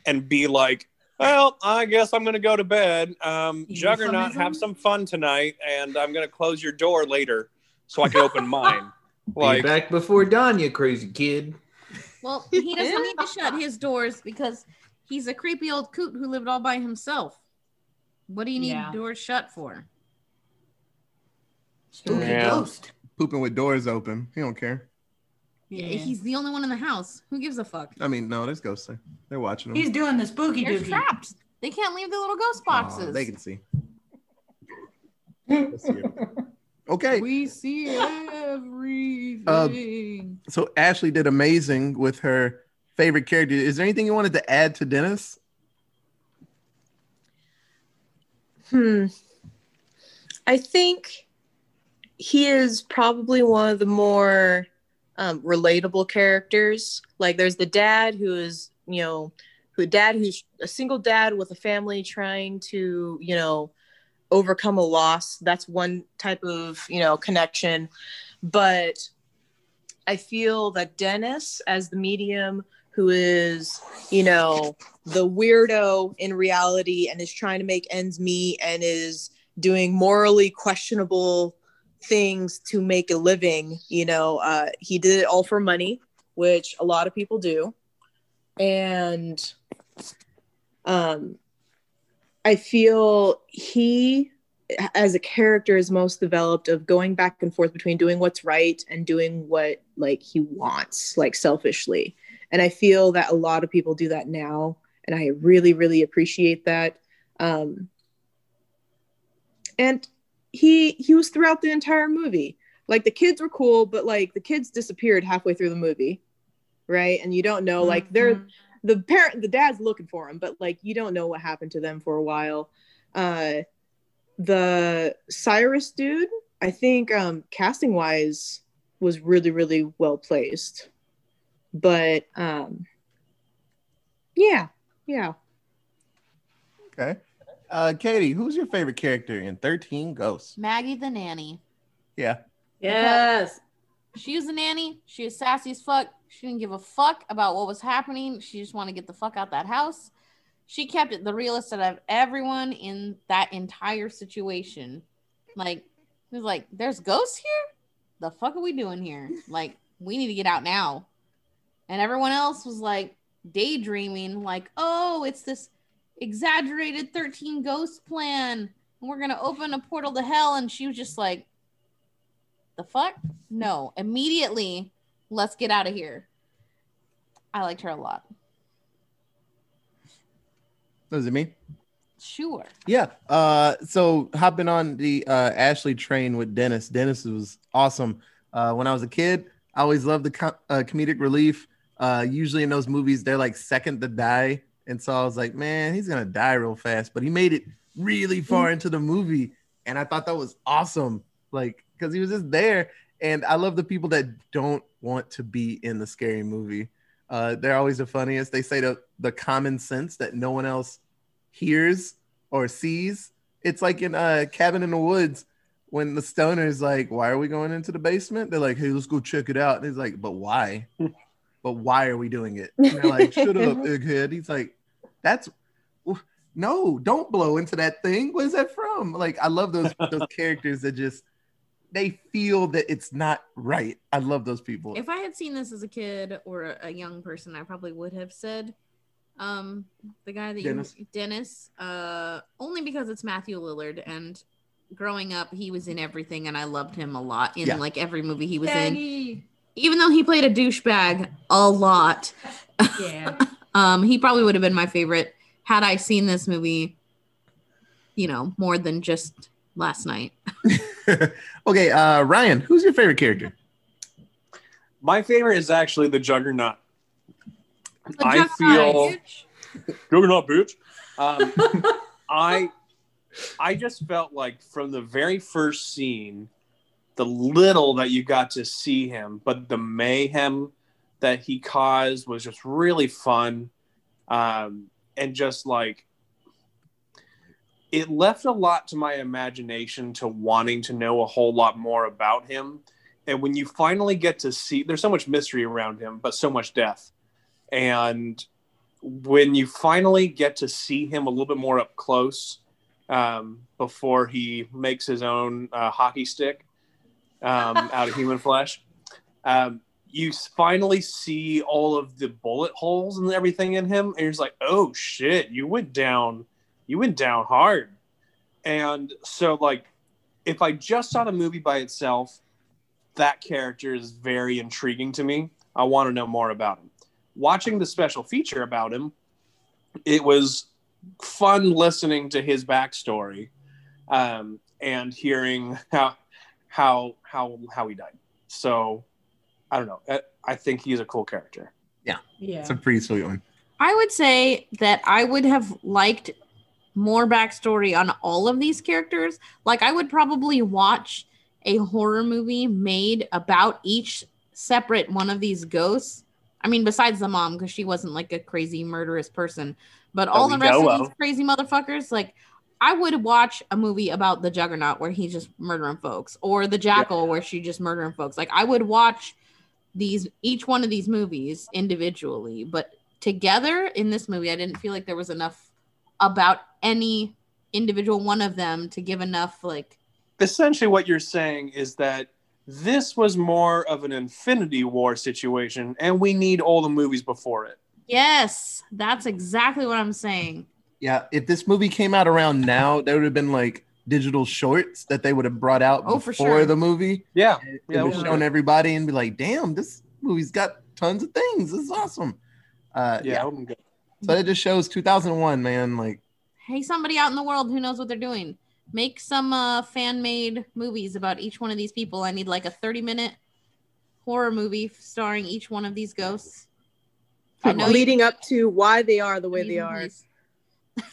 and be like, well, I guess I'm going to go to bed. Um, Juggernaut, Euphemism? have some fun tonight, and I'm going to close your door later so I can open mine. Be back before dawn, you crazy kid. Well, he doesn't need to shut his doors because he's a creepy old coot who lived all by himself. What do you need Yeah. doors shut for? Spooky Yeah. ghost. Pooping with doors open. He don't care. Yeah. Yeah. He's the only one in the house. Who gives a fuck? I mean, no, there's ghosts there. They're watching him. He's doing the spooky They're dookie. trapped. They can't leave the little ghost Aw, boxes. they can see. Let's see it. Okay. We see everything. So Ashley did amazing with her favorite character. Is there anything you wanted to add to Dennis? Hmm. I think he is probably one of the more um, relatable characters. Like, there's the dad who is, you know, who dad who's a single dad with a family trying to, you know, overcome a loss. That's one type of, you know, connection. But I feel that Dennis, as the medium, who is, you know, the weirdo in reality and is trying to make ends meet and is doing morally questionable things to make a living. You know, uh, he did it all for money, which a lot of people do. And um, I feel he, as a character, is most developed of going back and forth between doing what's right and doing what like he wants, like selfishly. And I feel that a lot of people do that now, and I really, really appreciate that. Um, and he he was throughout the entire movie. Like the kids were cool, but like the kids disappeared halfway through the movie, right? And you don't know, like they're Mhm. The parent, the dad's looking for him, but like you don't know what happened to them for a while. Uh, the Cyrus dude, I think um, casting wise was really really well placed, but um, yeah, yeah. Okay. Uh, Katie, who's your favorite character in 13 Ghosts? Maggie the nanny. Yeah. Yes. She was a nanny. She was sassy as fuck. She didn't give a fuck about what was happening. She just wanted to get the fuck out that house. She kept it the realest out of everyone in that entire situation. Like, it was like, there's ghosts here? The fuck are we doing here? Like, we need to get out now. And everyone else was like daydreaming, like, oh, it's this exaggerated 13 ghost plan. And we're gonna open a portal to hell. And she was just like, the fuck? No. Immediately, let's get out of here. I liked her a lot. Was it me? Sure. Yeah. Uh, so hopping on the uh, Ashley train with Dennis. Dennis was awesome. Uh, when I was a kid, I always loved the uh, comedic relief. Uh, usually in those movies, they're like second to die, and so I was like, man, he's gonna die real fast. But he made it really far into the movie, and I thought that was awesome. Like, because he was just there, and I love the people that don't want to be in the scary movie. Uh, they're always the funniest. They say the the common sense that no one else hears or sees. It's like in uh Cabin in the Woods when the stoner's like, "Why are we going into the basement?" They're like, "Hey, let's go check it out." And he's like, "But why? but why are we doing it?" And they're like, "Shut up, egghead." He's like, "That's no, don't blow into that thing. Where's that from?" Like, I love those those characters that just they feel that it's not right. I love those people. If I had seen this as a kid or a, a young person, I probably would have said um the guy that Dennis. you Dennis uh only because it's Matthew Lillard and growing up he was in everything and I loved him a lot in Yeah. like every movie he was in even though he played a douchebag a lot Yeah. um he probably would have been my favorite had I seen this movie you know more than just last night okay, uh, Ryan, who's your favorite character? My favorite is actually the Juggernaut. The I feel- Juggernaut, bitch. Um, I I just felt like from the very first scene, the little that you got to see him, but the mayhem that he caused was just really fun. Um, and just like it left a lot to my imagination to wanting to know a whole lot more about him. And when you finally get to see, there's so much mystery around him, but so much death. And when you finally get to see him a little bit more up close um, before he makes his own uh, hockey stick um, out of human flesh, um, you finally see all of the bullet holes and everything in him, and you're just like, "Oh shit, you went down, you went down hard." And so, like, if I just saw the movie by itself, that character is very intriguing to me. I want to know more about him watching the special feature about him, it was fun listening to his backstory um, and hearing how how how how he died. So I don't know. I, I think he's a cool character. Yeah. It's a pretty sweet one. I would say that I would have liked more backstory on all of these characters. Like I would probably watch a horror movie made about each separate one of these ghosts. I mean, besides the mom, because she wasn't like a crazy murderous person, but all the rest of these crazy motherfuckers, like I would watch a movie about the Juggernaut where he's just murdering folks, or the Jackal where she just murdering folks. Like I would watch these each one of these movies individually, but together in this movie, I didn't feel like there was enough about any individual one of them to give enough like Essentially, what you're saying is that this was more of an Infinity War situation, and we need all the movies before it. yes, that's exactly what I'm saying. Yeah, if this movie came out around now, there would have been like digital shorts that they would have brought out Oh, for before sure. the movie. Yeah, It Yeah, was we'll showing everybody and be like, "Damn, this movie's got tons of things. This is awesome." Uh, yeah, yeah. So it just shows 2001, man. Like, Hey, somebody out in the world who knows what they're doing, make some uh, fan made movies about each one of these people. I need like a 30 minute horror movie starring each one of these ghosts. I know you- leading up to why they are the way they are. Please.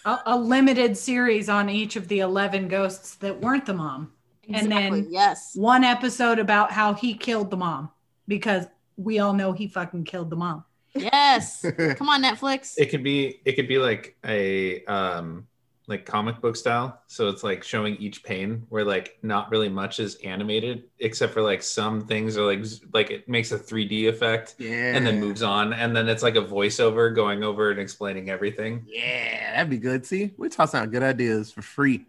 a, a limited series on each of the 11 ghosts that weren't the mom. And then- yes. One episode about how he killed the mom because we all know he fucking killed the mom. Yes. Come on, Netflix. It could be it could be like a um like comic book style. So it's like showing each pane where like not really much is animated except for like some things are like like it makes a 3D effect yeah, and then moves on and then it's like a voiceover going over and explaining everything. Yeah, that'd be good. See, we're tossing out good ideas for free.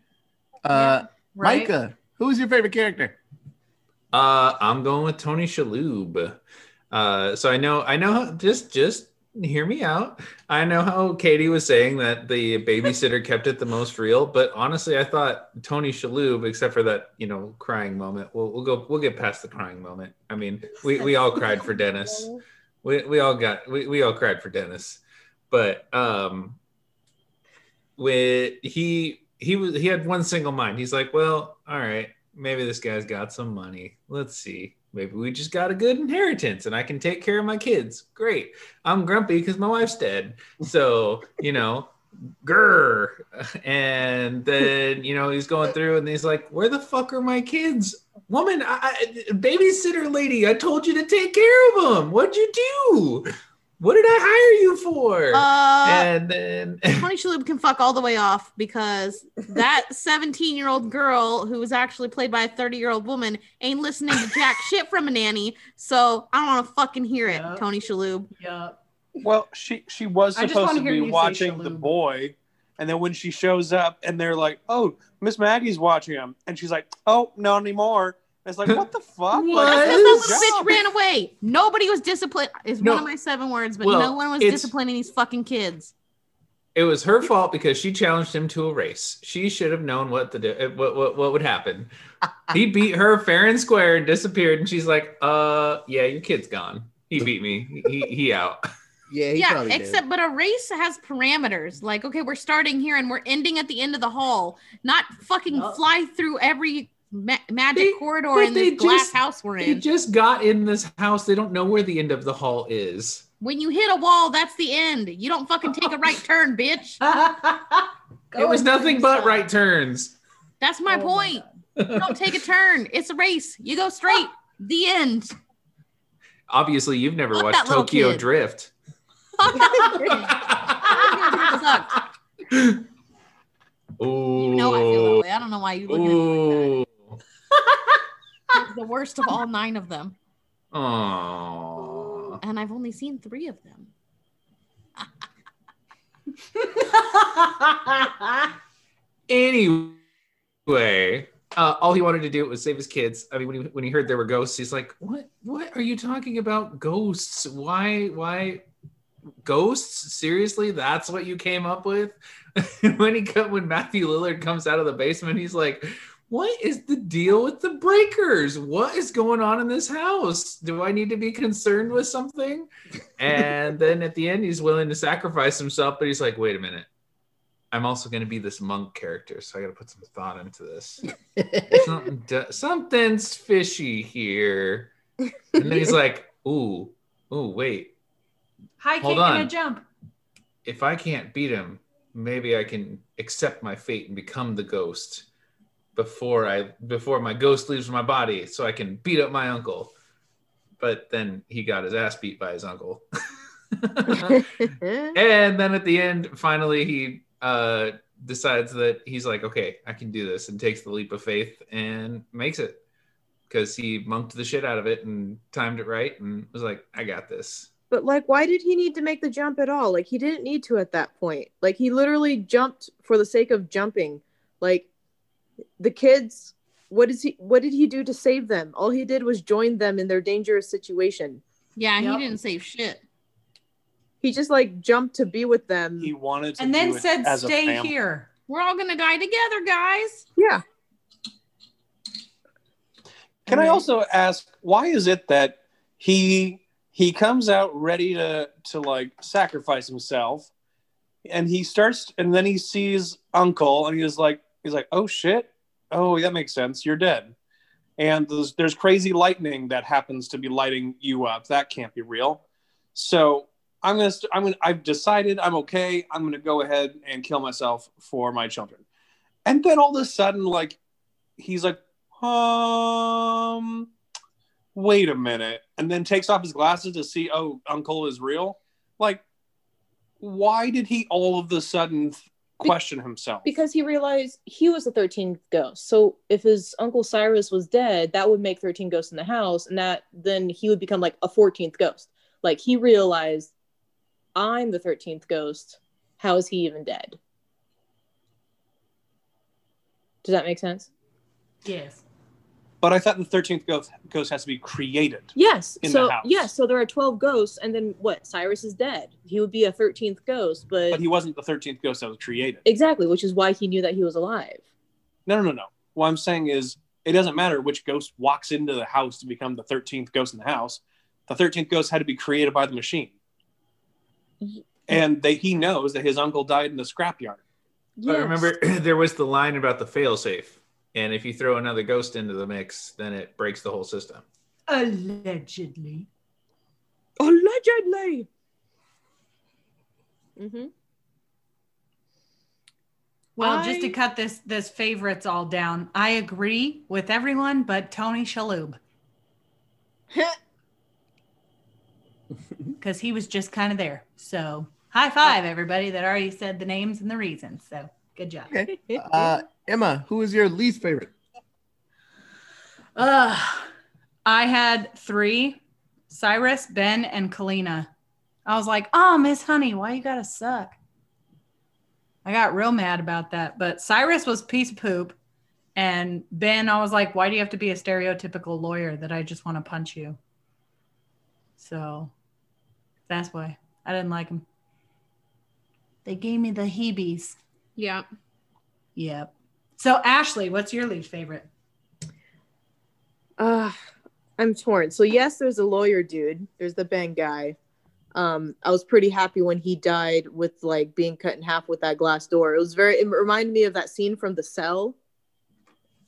Uh, Right? Micah, who's your favorite character? Uh, I'm going with Tony Shalhoub. Uh, so I know, I know, just, just hear me out. I know how Katie was saying that the babysitter kept it the most real, but honestly, I thought Tony Shalhoub, except for that, you know, crying moment. We'll, we'll go, we'll get past the crying moment. I mean, we, we all cried for Dennis. We, we all got, we, we all cried for Dennis, but, um, with he, he was, he had one single mind. He's like, well, all right, maybe this guy's got some money. Let's see. Maybe we just got a good inheritance and I can take care of my kids. Great. I'm grumpy because my wife's dead. So, you know, grr. And then, you know, he's going through and he's like, where the fuck are my kids? Woman, I, I, babysitter lady, I told you to take care of them. What'd you do? What did I hire you for? Uh, and then Tony Shalhoub can fuck all the way off because that 17 year old girl who was actually played by a 30 year old woman ain't listening to jack shit from a nanny. So I don't want to fucking hear it, Yeah. Tony Shalhoub. Yeah. Well, she she was supposed wanna be watching the boy, and then when she shows up and they're like, "Oh, Miss Maggie's watching him," and she's like, "Oh, not anymore." And it's like, what the fuck? What? Like, Because that little bitch ran away. Nobody was disciplined. Is No. one of my seven words, but Well, no one was disciplining these fucking kids. it was her fault because she challenged him to a race. She should have known what to do, uh, what what, what would happen. he beat her fair and square and disappeared, and she's like, "Uh, yeah, your kid's gone. He beat me. He he out." Yeah, he yeah, probably did. except but a race has parameters. Like, okay, we're starting here and we're ending at the end of the hall. Not fucking Oh. fly through every ma- magic They- corridor but in they this glass just- house we're in. They just got in this house. They don't know where the end of the hall is. when you hit a wall, that's the end. You don't fucking take a right turn, bitch. It was nothing but some. right turns. That's my Oh point. God. You don't take a turn. It's a race. You go straight. The end. Obviously, you've never Fuck watched Tokyo. Drift. Sucked. Ooh. You know I feel that way. I don't know why you look at me like that. The worst of all nine of them. Aww. And I've only seen three of them. Anyway, uh, all he wanted to do was save his kids. I mean, when he when he heard there were ghosts, he's like, "What? What are you talking about? Ghosts? Why? Why? Ghosts? Seriously? That's what you came up with?" when he co- when Matthew Lillard comes out of the basement, he's like, "What is the deal with the breakers? What is going on in this house? Do I need to be concerned with something?" And then at the end, he's willing to sacrifice himself, but he's like, "Wait a minute." I'm also going to be this monk character, so I got to put some thought into this. Something do- something's fishy here. And then he's like, "Ooh, ooh, wait. High Hold kick and on. a jump. If I can't beat him, maybe I can accept my fate and become the ghost before I before my ghost leaves my body, so I can beat up my uncle. But then he got his ass beat by his uncle. and then at the end, finally, he uh, decides that he's like, okay, I can do this, and takes the leap of faith and makes it because he monked the shit out of it and timed it right and was like, I got this. But like, why did he need to make the jump at all? Like, he didn't need to at that point. Like, he literally jumped for the sake of jumping. Like, the kids, what is he? What did he do to save them? All he did was join them in their dangerous situation. Yeah, Yep. he didn't save shit. He just like jumped to be with them. He wanted to And then said, "Stay here." We're all gonna die together, guys. yeah. Can I Okay. also ask why is it that he he comes out ready to to like sacrifice himself and he starts and then he sees uncle and he's like he's like oh shit. Oh that makes sense. You're dead. And there's, there's crazy lightning that happens to be lighting you up. That can't be real. So i'm gonna st- i'm gonna i've decided i'm okay. I'm gonna go ahead and kill myself for my children. And then all of a sudden like he's like um wait a minute. And then takes off his glasses to see oh uncle is real. Like why did he all of a sudden question himself Because he realized he was the 13th ghost. So if his uncle Cyrus was dead, that would make 13 ghosts in the house, and that then he would become like a 14th ghost. Like he realized, I'm the 13th ghost. How is he even dead? Does that make sense? Yes. But i thought the 13th ghost, ghost has to be created Yes. In so the house. yes, so there are 12 ghosts, and then what? Cyrus is dead. He would be a 13th ghost, but, but he wasn't the 13th ghost that was created exactly, which is why he knew that he was alive. no no no no what i'm saying is it doesn't matter which ghost walks into the house to become the 13th ghost in the house the 13th ghost had to be created by the machine Y- and they, he knows that his uncle died in the scrapyard But Yes. remember, there was the line about the failsafe. And if you throw another ghost into the mix, then it breaks the whole system. Allegedly. Allegedly. Mm-hmm. Well, just to cut this this favorites all down, I agree with everyone but Tony Shalhoub because he was just kind of there. So high five, everybody that already said the names and the reasons. So good job. Okay. Uh, Emma, who is your least favorite? Uh, I had three Cyrus, Ben, and Kalina. I was like, oh, Miss Honey, why you gotta suck? I got real mad about that. But Cyrus was piece of poop. And Ben, I was like, why do you have to be a stereotypical lawyer that I just want to punch you? So that's why I didn't like him. They gave me the heebies. Yeah. Yep. So, Ashley, what's your least favorite? Uh, I'm torn. So yes, there's a lawyer dude. There's the Ben guy. Um, I was pretty happy when he died with like being cut in half with that glass door. It was very. It reminded me of that scene from The Cell,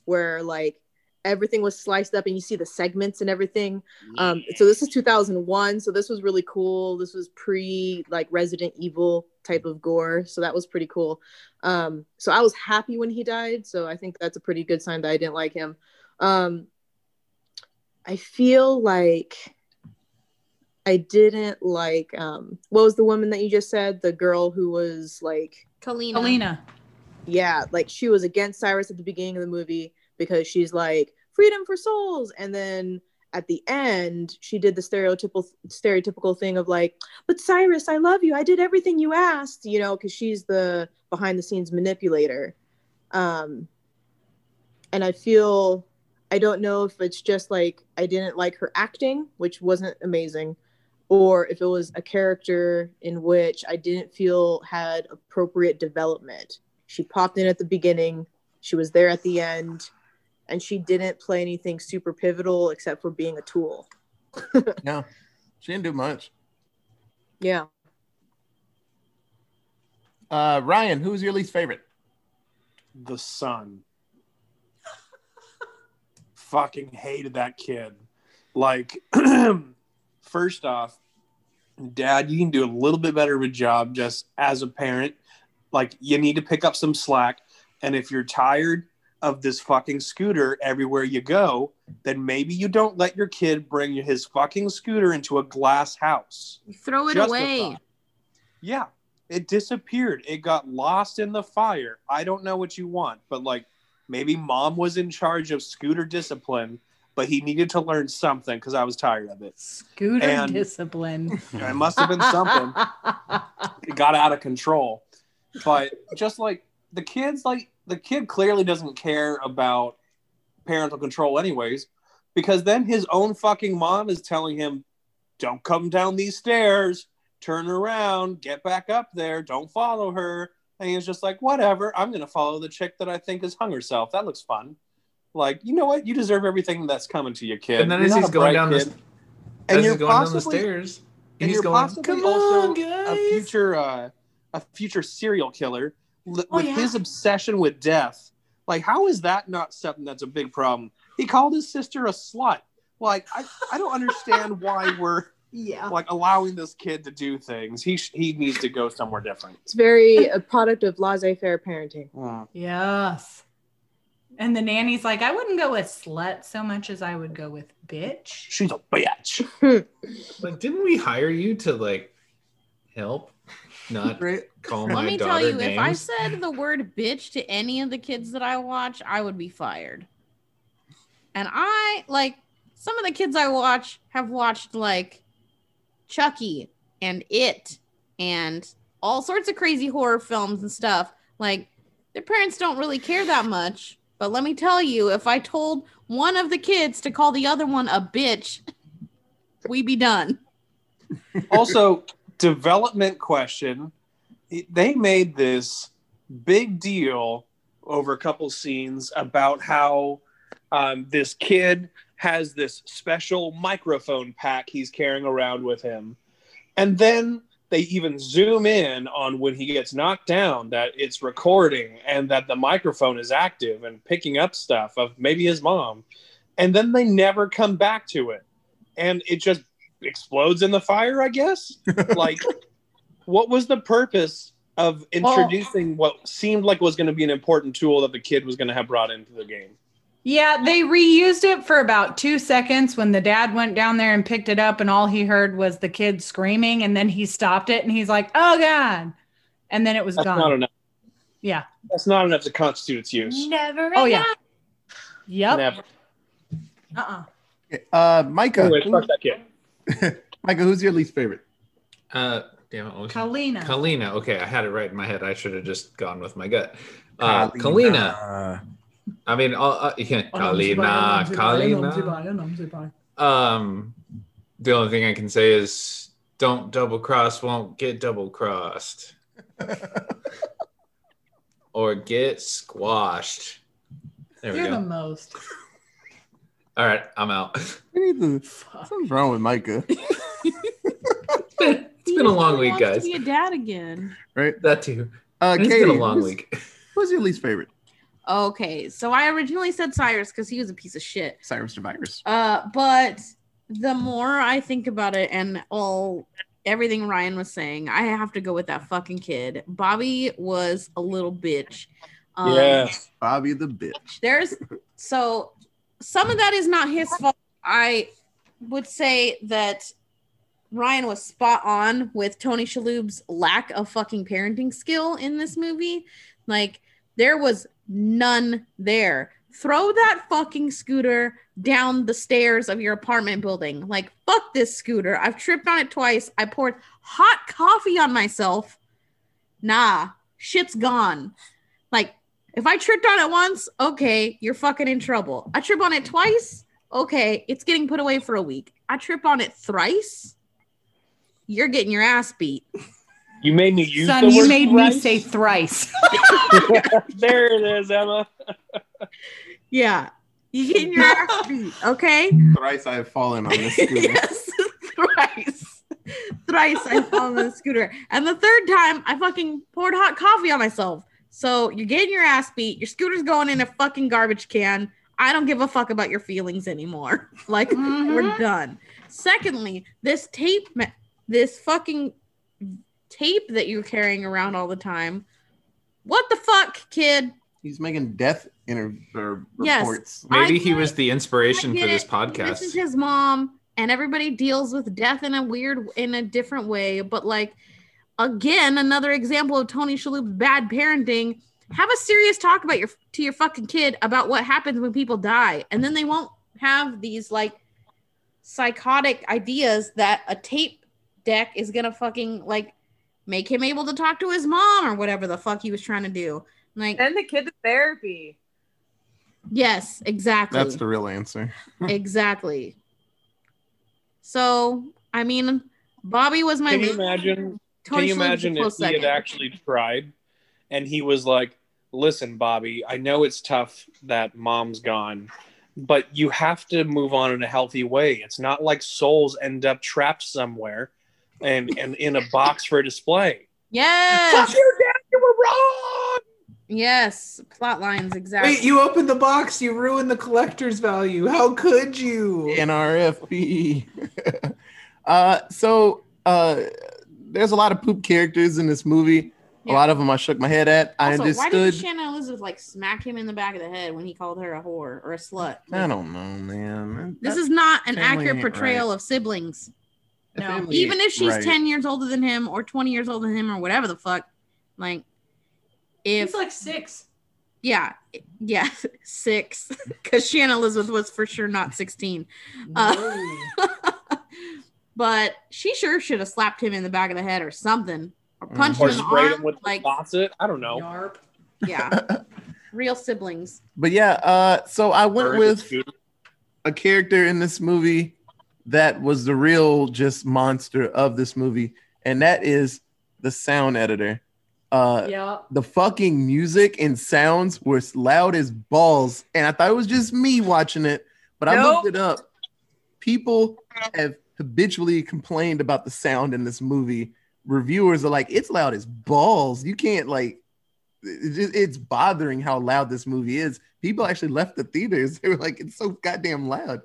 where like everything was sliced up and you see the segments and everything. Um, so this is 2001. So this was really cool. This was pre like Resident Evil type of gore. So that was pretty cool. Um, so I was happy when he died. So I think that's a pretty good sign that I didn't like him. Um, I feel like I didn't like um what was the woman that you just said? The girl who was like Kalina. Alina. yeah, like she was against Cyrus at the beginning of the movie because she's like freedom for souls. And then at the end she did the stereotypical stereotypical thing of like but Cyrus I love you. I did everything you asked you know cuz she's the behind the scenes manipulator. Um and I feel I don't know if it's just like I didn't like her acting which wasn't amazing or if it was a character in which I didn't feel had appropriate development. She popped in at the beginning. She was there at the end and she didn't play anything super pivotal except for being a tool No, she didn't do much. yeah Uh, Ryan, who is your least favorite? the son. Fucking hated that kid. Like, first off, dad, you can do a little bit better of a job just as a parent. Like you need to pick up some slack. And if you're tired of this fucking scooter everywhere you go, then maybe you don't let your kid bring his fucking scooter into a glass house. Throw it Just a away. Yeah, it disappeared. It got lost in the fire. I don't know what you want, but like maybe mom was in charge of scooter discipline, but he needed to learn something because I was tired of it. Scooter And- discipline. It must have been something. It got out of control. But just like the kids, like the kid clearly doesn't care about parental control, anyways, because then his own fucking mom is telling him, don't come down these stairs, turn around, get back up there, don't follow her. And he's just like, whatever, I'm going to follow the chick that I think has hung herself. That looks fun. Like, you know what? You deserve everything that's coming to you, kid. And then as he's going down the kid. as and you're going down the possibly stairs, and he's you're going, possibly "Come also on, guys!" a future uh, a future serial killer li- Oh, with yeah. his obsession with death. Like, how is that not something that's a big problem? He called his sister a slut. Like, I, I don't understand why we're yeah. like allowing this kid to do things. He sh- he needs to go somewhere different. It's very a product of laissez-faire parenting. Mm. Yes. And the nanny's like, I wouldn't go with slut so much as I would go with bitch. She's a bitch. Like, didn't we hire you to like help, not Right? call Let me tell daughter you, if I said the word bitch to any of the kids that I watch, I would be fired. And I like some of the kids I watch have watched like Chucky and It and all sorts of crazy horror films and stuff. Like their parents don't really care that much. But let me tell you, if I told one of the kids to call the other one a bitch, we'd be done. also, development question. They made this big deal over a couple scenes about how um, this kid has this special microphone pack he's carrying around with him. And then they even zoom in on when he gets knocked down that it's recording and that the microphone is active and picking up stuff of maybe his mom. And then they never come back to it. And it just explodes in the fire, I guess. like, what was the purpose of introducing what seemed like was going to be an important tool that the kid was going to have brought into the game? Yeah, they reused it for about two seconds when the dad went down there and picked it up, and all he heard was the kid screaming, and then he stopped it and he's like, "Oh God!" And then it was That's gone. not enough. Yeah. That's not enough to constitute its use. Never. Oh yeah. Yep. Never. Uh-uh. Uh, Micah. Anyway, fuck that kid. Micah, who's your least favorite? Uh, damn it. was- Kalina. Kalina. Okay, I had it right in my head. I should have just gone with my gut. Uh, Kalina. Uh, I mean, uh, uh, yeah, Kalina. Kalina. Um, the only thing I can say is don't double cross, won't get double crossed, or get squashed. There we You're go. the most. All right, I'm out. we need to- something's wrong with Micah, it's been, it's been a long week, guys. To be a dad again. right? That too. Uh, It's Katie, been a long who's, week. who's your least favorite? Okay, so I originally said Cyrus because he was a piece of shit. Cyrus the Virus. Uh, but the more I think about it and all everything Ryan was saying, I have to go with that fucking kid. Bobby was a little bitch. Um, yes. Bobby the bitch. There's so some of that is not his fault. I would say that Ryan was spot on with Tony Shalhoub's lack of fucking parenting skill in this movie. Like there was none there. Throw that fucking scooter down the stairs of your apartment building. Like fuck this scooter. I've tripped on it twice. I poured hot coffee on myself. Nah, shit's gone. Like if I tripped on it once, okay, you're fucking in trouble. I trip on it twice, okay, it's getting put away for a week. I trip on it thrice, you're getting your ass beat. You made me use Son, the you word made thrice. me say thrice. there it is, Emma. Yeah, you getting your ass beat, okay? Thrice I have fallen on this scooter. yes, thrice. Thrice I fell on the scooter. And the third time, I fucking poured hot coffee on myself. So you're getting your ass beat. Your scooter's going in a fucking garbage can. I don't give a fuck about your feelings anymore. Like, Mhm. we're done. Secondly, this tape, this fucking tape that you're carrying around all the time what the fuck, kid? He's making death inter- or Yes. reports. Maybe I he was the inspiration for this it. podcast. This is his mom, and everybody deals with death in a weird, in a different way. But like, again, another example of Tony Shalhoub's bad parenting. Have a serious talk about your to your fucking kid about what happens when people die, and then they won't have these like psychotic ideas that a tape deck is gonna fucking like make him able to talk to his mom or whatever the fuck he was trying to do. Like, Send the kid to therapy. yes, exactly. That's the real answer. exactly. So, I mean, Bobby was my Can you imagine? Tony Can you Shalhoub's imagine if close he had actually tried and he was like, listen, Bobby, I know it's tough that mom's gone, but you have to move on in a healthy way. It's not like souls end up trapped somewhere and, and in a box for display. Yes, Fuck your dad, you were wrong. yes, plot lines exactly. Wait, you opened the box. You ruined the collector's value. How could you? NRFB. uh, so uh, there's a lot of poop characters in this movie. Yeah. A lot of them I shook my head at. I also, why did understood. Shannon Elizabeth like smack him in the back of the head when he called her a whore or a slut? I don't know, man. This That- is not an accurate ain't portrayal of siblings. No. Even if she's right. 10 years older than him or 20 years older than him or whatever the fuck. Like, if He's like six. Yeah, yeah, six. Because Shannon Elizabeth was for sure not 16. Uh, but she sure should have slapped him in the back of the head or something. Or Mm. punched Or him in the sprayed arm. him with like, faucet. I don't know. Yarp. yeah. Real siblings. But yeah, uh, so I went Or with a character in this movie that was the real just monster of this movie, and that is the sound editor. Uh, Yeah. the fucking music and sounds were loud as balls, and I thought it was just me watching it, but I looked it up. People have habitually complained about the sound in this movie. Reviewers are like, "It's loud as balls. You can't like." It's bothering how loud this movie is. People actually left the theaters. They were like, "It's so goddamn loud."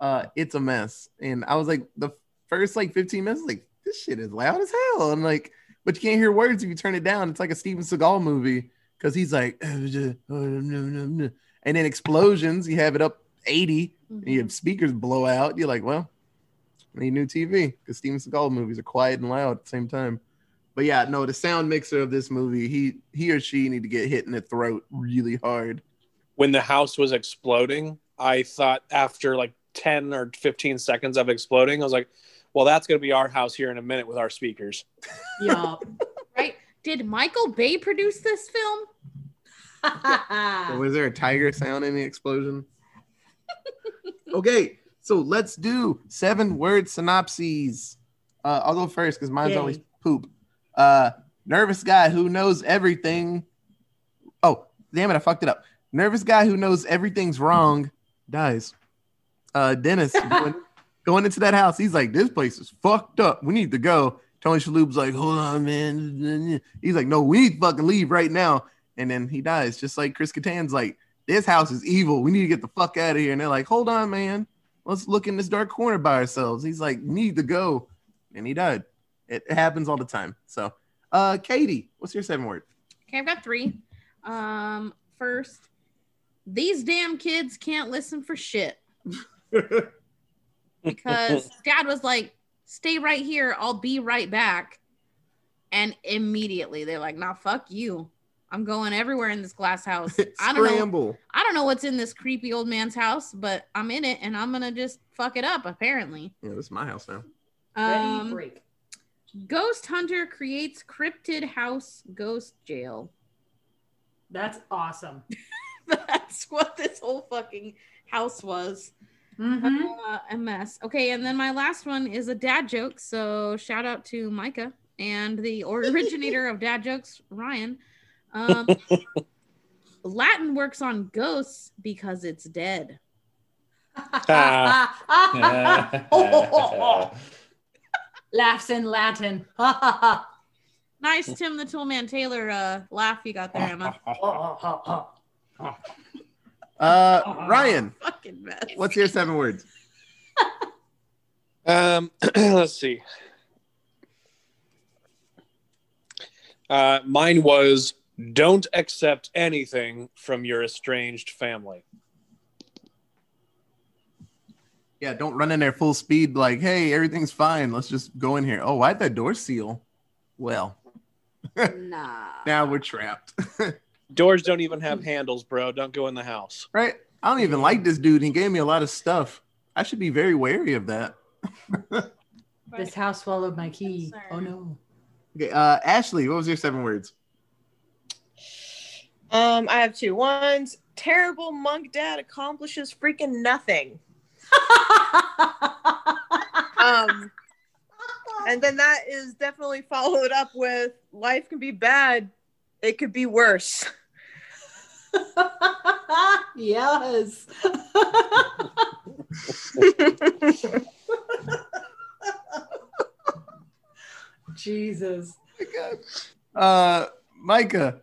Uh, it's a mess, and I was like, the first like 15 minutes, like this shit is loud as hell, and like but you can't hear words if you turn it down. It's like a Steven Seagal movie because he's like, and then explosions. You have it up 80, and you have speakers blow out. You're like, well, I need new TV because Steven Seagal movies are quiet and loud at the same time. But yeah, no, the sound mixer of this movie, he he or she need to get hit in the throat really hard. when the house was exploding, I thought after like 10 or 15 seconds of exploding, I was like, well, that's going to be our house here in a minute with our speakers. Yup. Right? Did Michael Bay produce this film? So was there a tiger sound in the explosion? okay, so let's do seven word synopses. Uh, I'll go first because mine's Yay. always poop. Uh, nervous guy who knows everything. Oh, damn it, I fucked it up. Nervous guy who knows everything's wrong dies. Uh, Dennis going, going into that house, he's like, "This place is fucked up. We need to go." Tony Shalhoub's like, "Hold on, man." He's like, "No, we need to fucking leave right now." And then he dies, just like Chris Kattan's like, "This house is evil. We need to get the fuck out of here." And they're like, "Hold on, man. Let's look in this dark corner by ourselves." He's like, "Need to go," and he died. It, it happens all the time. So, uh, Katie, what's your seven word? Okay, I've got three. Um, first, these damn kids can't listen for shit because dad was like, stay right here, I'll be right back. And immediately they're like, nah, fuck you. I'm going everywhere in this glass house. I don't know. Scramble. I don't know what's in this creepy old man's house, but I'm in it and I'm gonna just fuck it up, apparently. Yeah, this is my house now. Ready, Um, break. Ghost Hunter creates cryptid house ghost jail. That's awesome. That's what this whole fucking house was. Mhm. Uh, a mess. Okay, and then my last one is a dad joke. So shout out to Micah and the originator of dad jokes, Ryan. Um, Latin works on ghosts because it's dead. Laughs in Latin. Nice Tim the Toolman Taylor uh, laugh you got there, Emma. Uh, Ryan, Fucking mess. what's your seven words? Um, let's see. Uh, mine was Don't accept anything from your estranged family. Yeah, don't run in there full speed like, hey, everything's fine. Let's just go in here. Oh, why'd that door seal? Well, Nah. now we're trapped. Doors don't even have handles, bro. Don't go in the house. right? I don't even like this dude. He gave me a lot of stuff. I should be very wary of that. This house swallowed my key. Oh no. Okay, uh, Ashley, what was your seven words? Um, I have two. One's terrible monk dad accomplishes freaking nothing. Um, and then that is definitely followed up with life can be bad, it could be worse. yes. Jesus. Uh, Micah.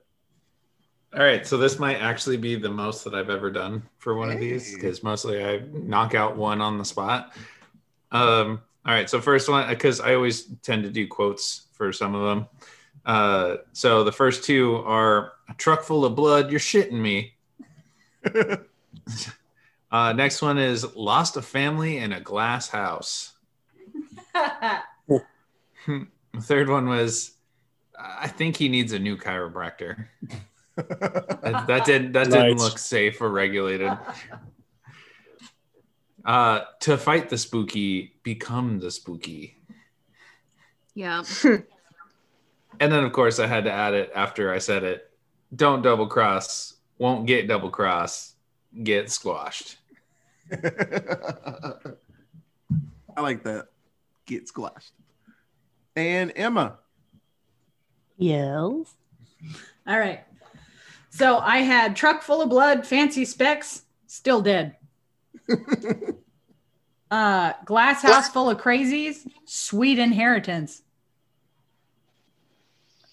All right, so this might actually be the most that I've ever done for one of these because mostly I knock out one on the spot. Um, all right, so first one because I always tend to do quotes for some of them. Uh, so the first two are a truck full of blood, you're shitting me. uh, next one is lost a family in a glass house. The third one was I think he needs a new chiropractor. That, that did that didn't Nice. look safe or regulated. Uh, to fight the spooky, become the spooky. Yeah. And then, of course, I had to add it after I said it. Don't double cross. Won't get double cross. Get squashed. I like that. Get squashed. And Emma. Yes. All right. So I had truck full of blood, fancy specs, still dead. uh glass house full of crazies, sweet inheritance.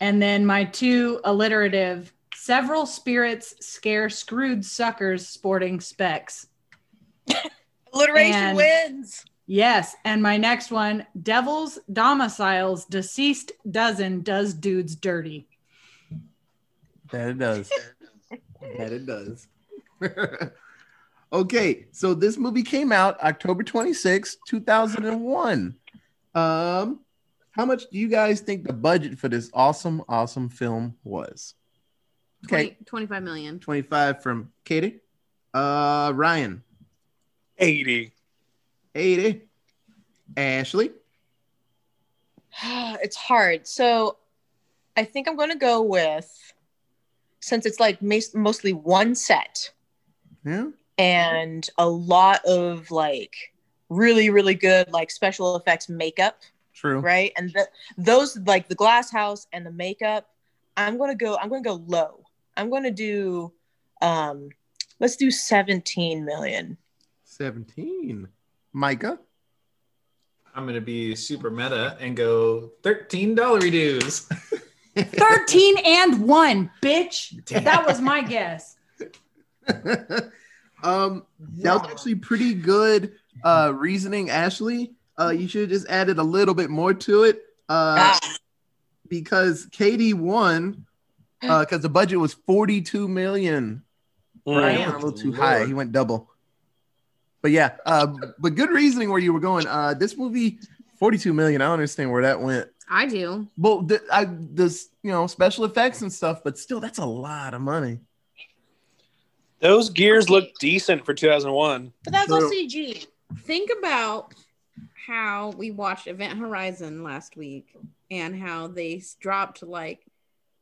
And then my two alliterative, several spirits scare screwed suckers sporting specs. Alliteration And- wins. Yes. And my next one, devils domiciles deceased dozen does dudes dirty. That it does. that it does. okay, so this movie came out October 26, 2001. Um, how much do you guys think the budget for this awesome, awesome film was? Okay, 20, 25 million. 25 from Katie. Uh, Ryan, 80. 80. Ashley, it's hard. So I think I'm going to go with, since it's like mas- mostly one set yeah, and a lot of like really, really good like special effects makeup, true. right? And th- those like the glass house and the makeup, I'm going to go, I'm going to go low. I'm going to do, um, let's do 17 million. 17. Micah, I'm gonna be super meta and go thirteen dollar dues. 13 and one, bitch. That was my guess. um, that was actually pretty good uh, reasoning, Ashley. Uh, you should have just added a little bit more to it uh, Ah, because Katie won because the budget was 42 million. Ryan Mm. a little too Lord. high. He went double. But yeah, uh, but good reasoning where you were going. Uh, this movie, 42 million. I don't understand where that went. I do. Well, the, I, this, you know, special effects and stuff, but still, that's a lot of money. Those gears look decent for 2001. but that's all True. CG. Think about how we watched Event Horizon last week and how they dropped like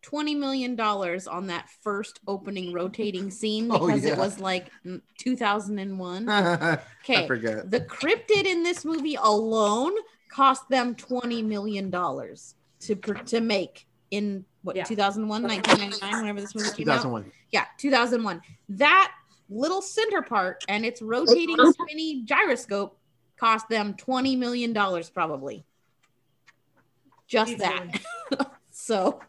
$20 million on that first opening rotating scene Oh, because yeah. it was like mm, 2001. I Okay. The cryptid in this movie alone cost them $20 million to, to make in what, Yeah. 2001, 1999, whenever this movie came out. 2001. Yeah, 2001. That little center part and its rotating spinny gyroscope cost them 20 million dollars probably. Just that. so,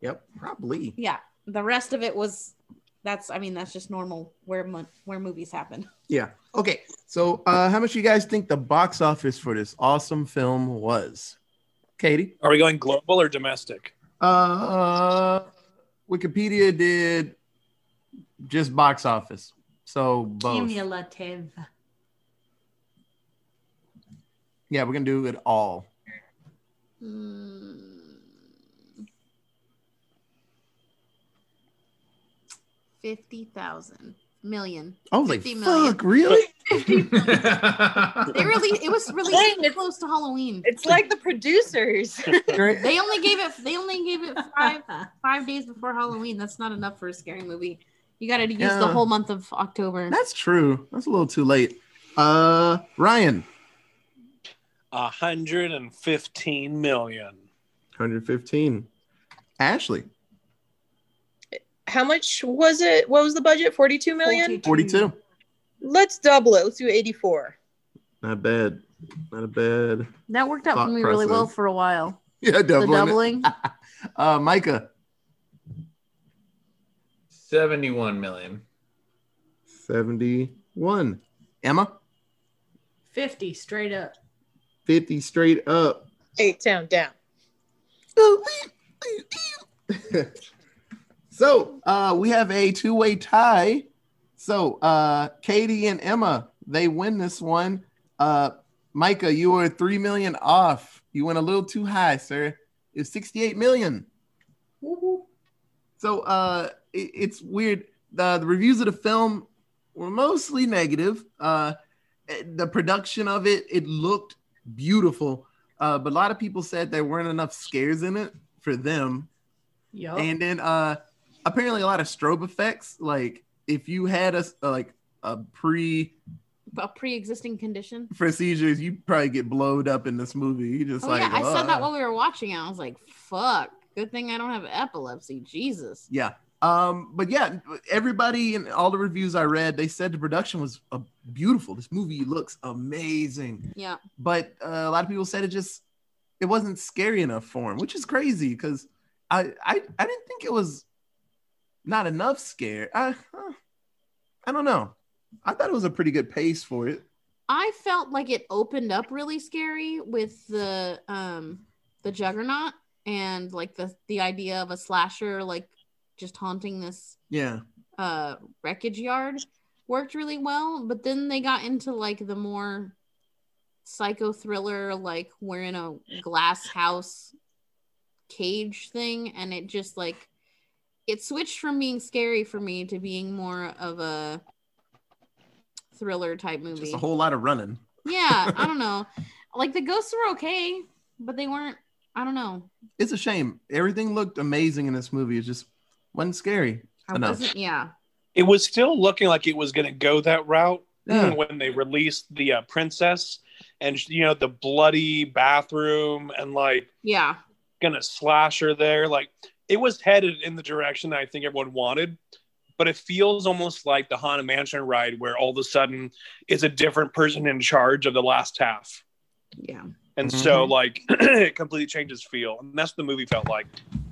Yep, probably. yeah, the rest of it was that's I mean that's just normal where mo- where movies happen. Yeah. Okay. So, uh, how much you guys think the box office for this awesome film was? Katie. Are we going global or domestic? Uh, Wikipedia did just box office. So both. Cumulative. Yeah, we're gonna do it all. Hmm. Fifty thousand million. I was like, 50 million. fuck, really? They really it was really Dang, close to Halloween. It's like the producers. They only gave it they only gave it five five days before Halloween. That's not enough for a scary movie. You gotta use the whole month of October. That's true. That's a little too late. Uh, Ryan, 115 million. 115. Ashley, How much was it? What was the budget? 42 million? 42. Let's double it. Let's do 84. Not bad. Not a bad. That worked out for me really well for a while. Yeah, The doubling. it. doubling. Uh, Micah, 71 million. 71. Emma, 50 straight up. 50 straight up. Eight town down. so uh, we have a two-way tie. So uh, Katie and Emma, they win this one. Uh, Micah, you were three million off. You went a little too high, sir. It's 68 million. So uh, it- it's weird. The, the reviews of the film were mostly negative. Uh, the production of it, it looked beautiful. Uh, but a lot of people said there weren't enough scares in it for them. Yup. And then uh, apparently a lot of strobe effects. Like if you had a like a pre A pre-existing condition. for seizures, you probably get blowed up in this movie. You just Oh like yeah, I said that while we were watching it. I was like, "Fuck! Good thing I don't have epilepsy." Jesus. Yeah. Um, but yeah, everybody in all the reviews I read, they said the production was uh, beautiful. This movie looks amazing, Yeah. but uh, a lot of people said it just it wasn't scary enough for him, which is crazy because I, I I didn't think it was not enough scare. I I don't know. I thought it was a pretty good pace for it. I felt like it opened up really scary with the um the juggernaut and like the the idea of a slasher like just haunting this Yeah. uh wreckage yard worked really well but then they got into like the more psycho thriller like we're in a glass house cage thing and it just like it switched from being scary for me to being more of a thriller type movie Just a whole lot of running. yeah i don't know like the ghosts were okay but they weren't i don't know It's a shame. Everything looked amazing in this movie. It just wasn't scary. i Enough. wasn't yeah It was still looking like it was going to go that route Yeah. when they released the uh, princess and you know the bloody bathroom and like yeah gonna slash her there. Like it was headed in the direction that I think everyone wanted, but it feels almost like the Haunted Mansion ride where all of a sudden it's a different person in charge of the last half. yeah And so Mhm. like it completely changes feel. And that's what the movie felt like.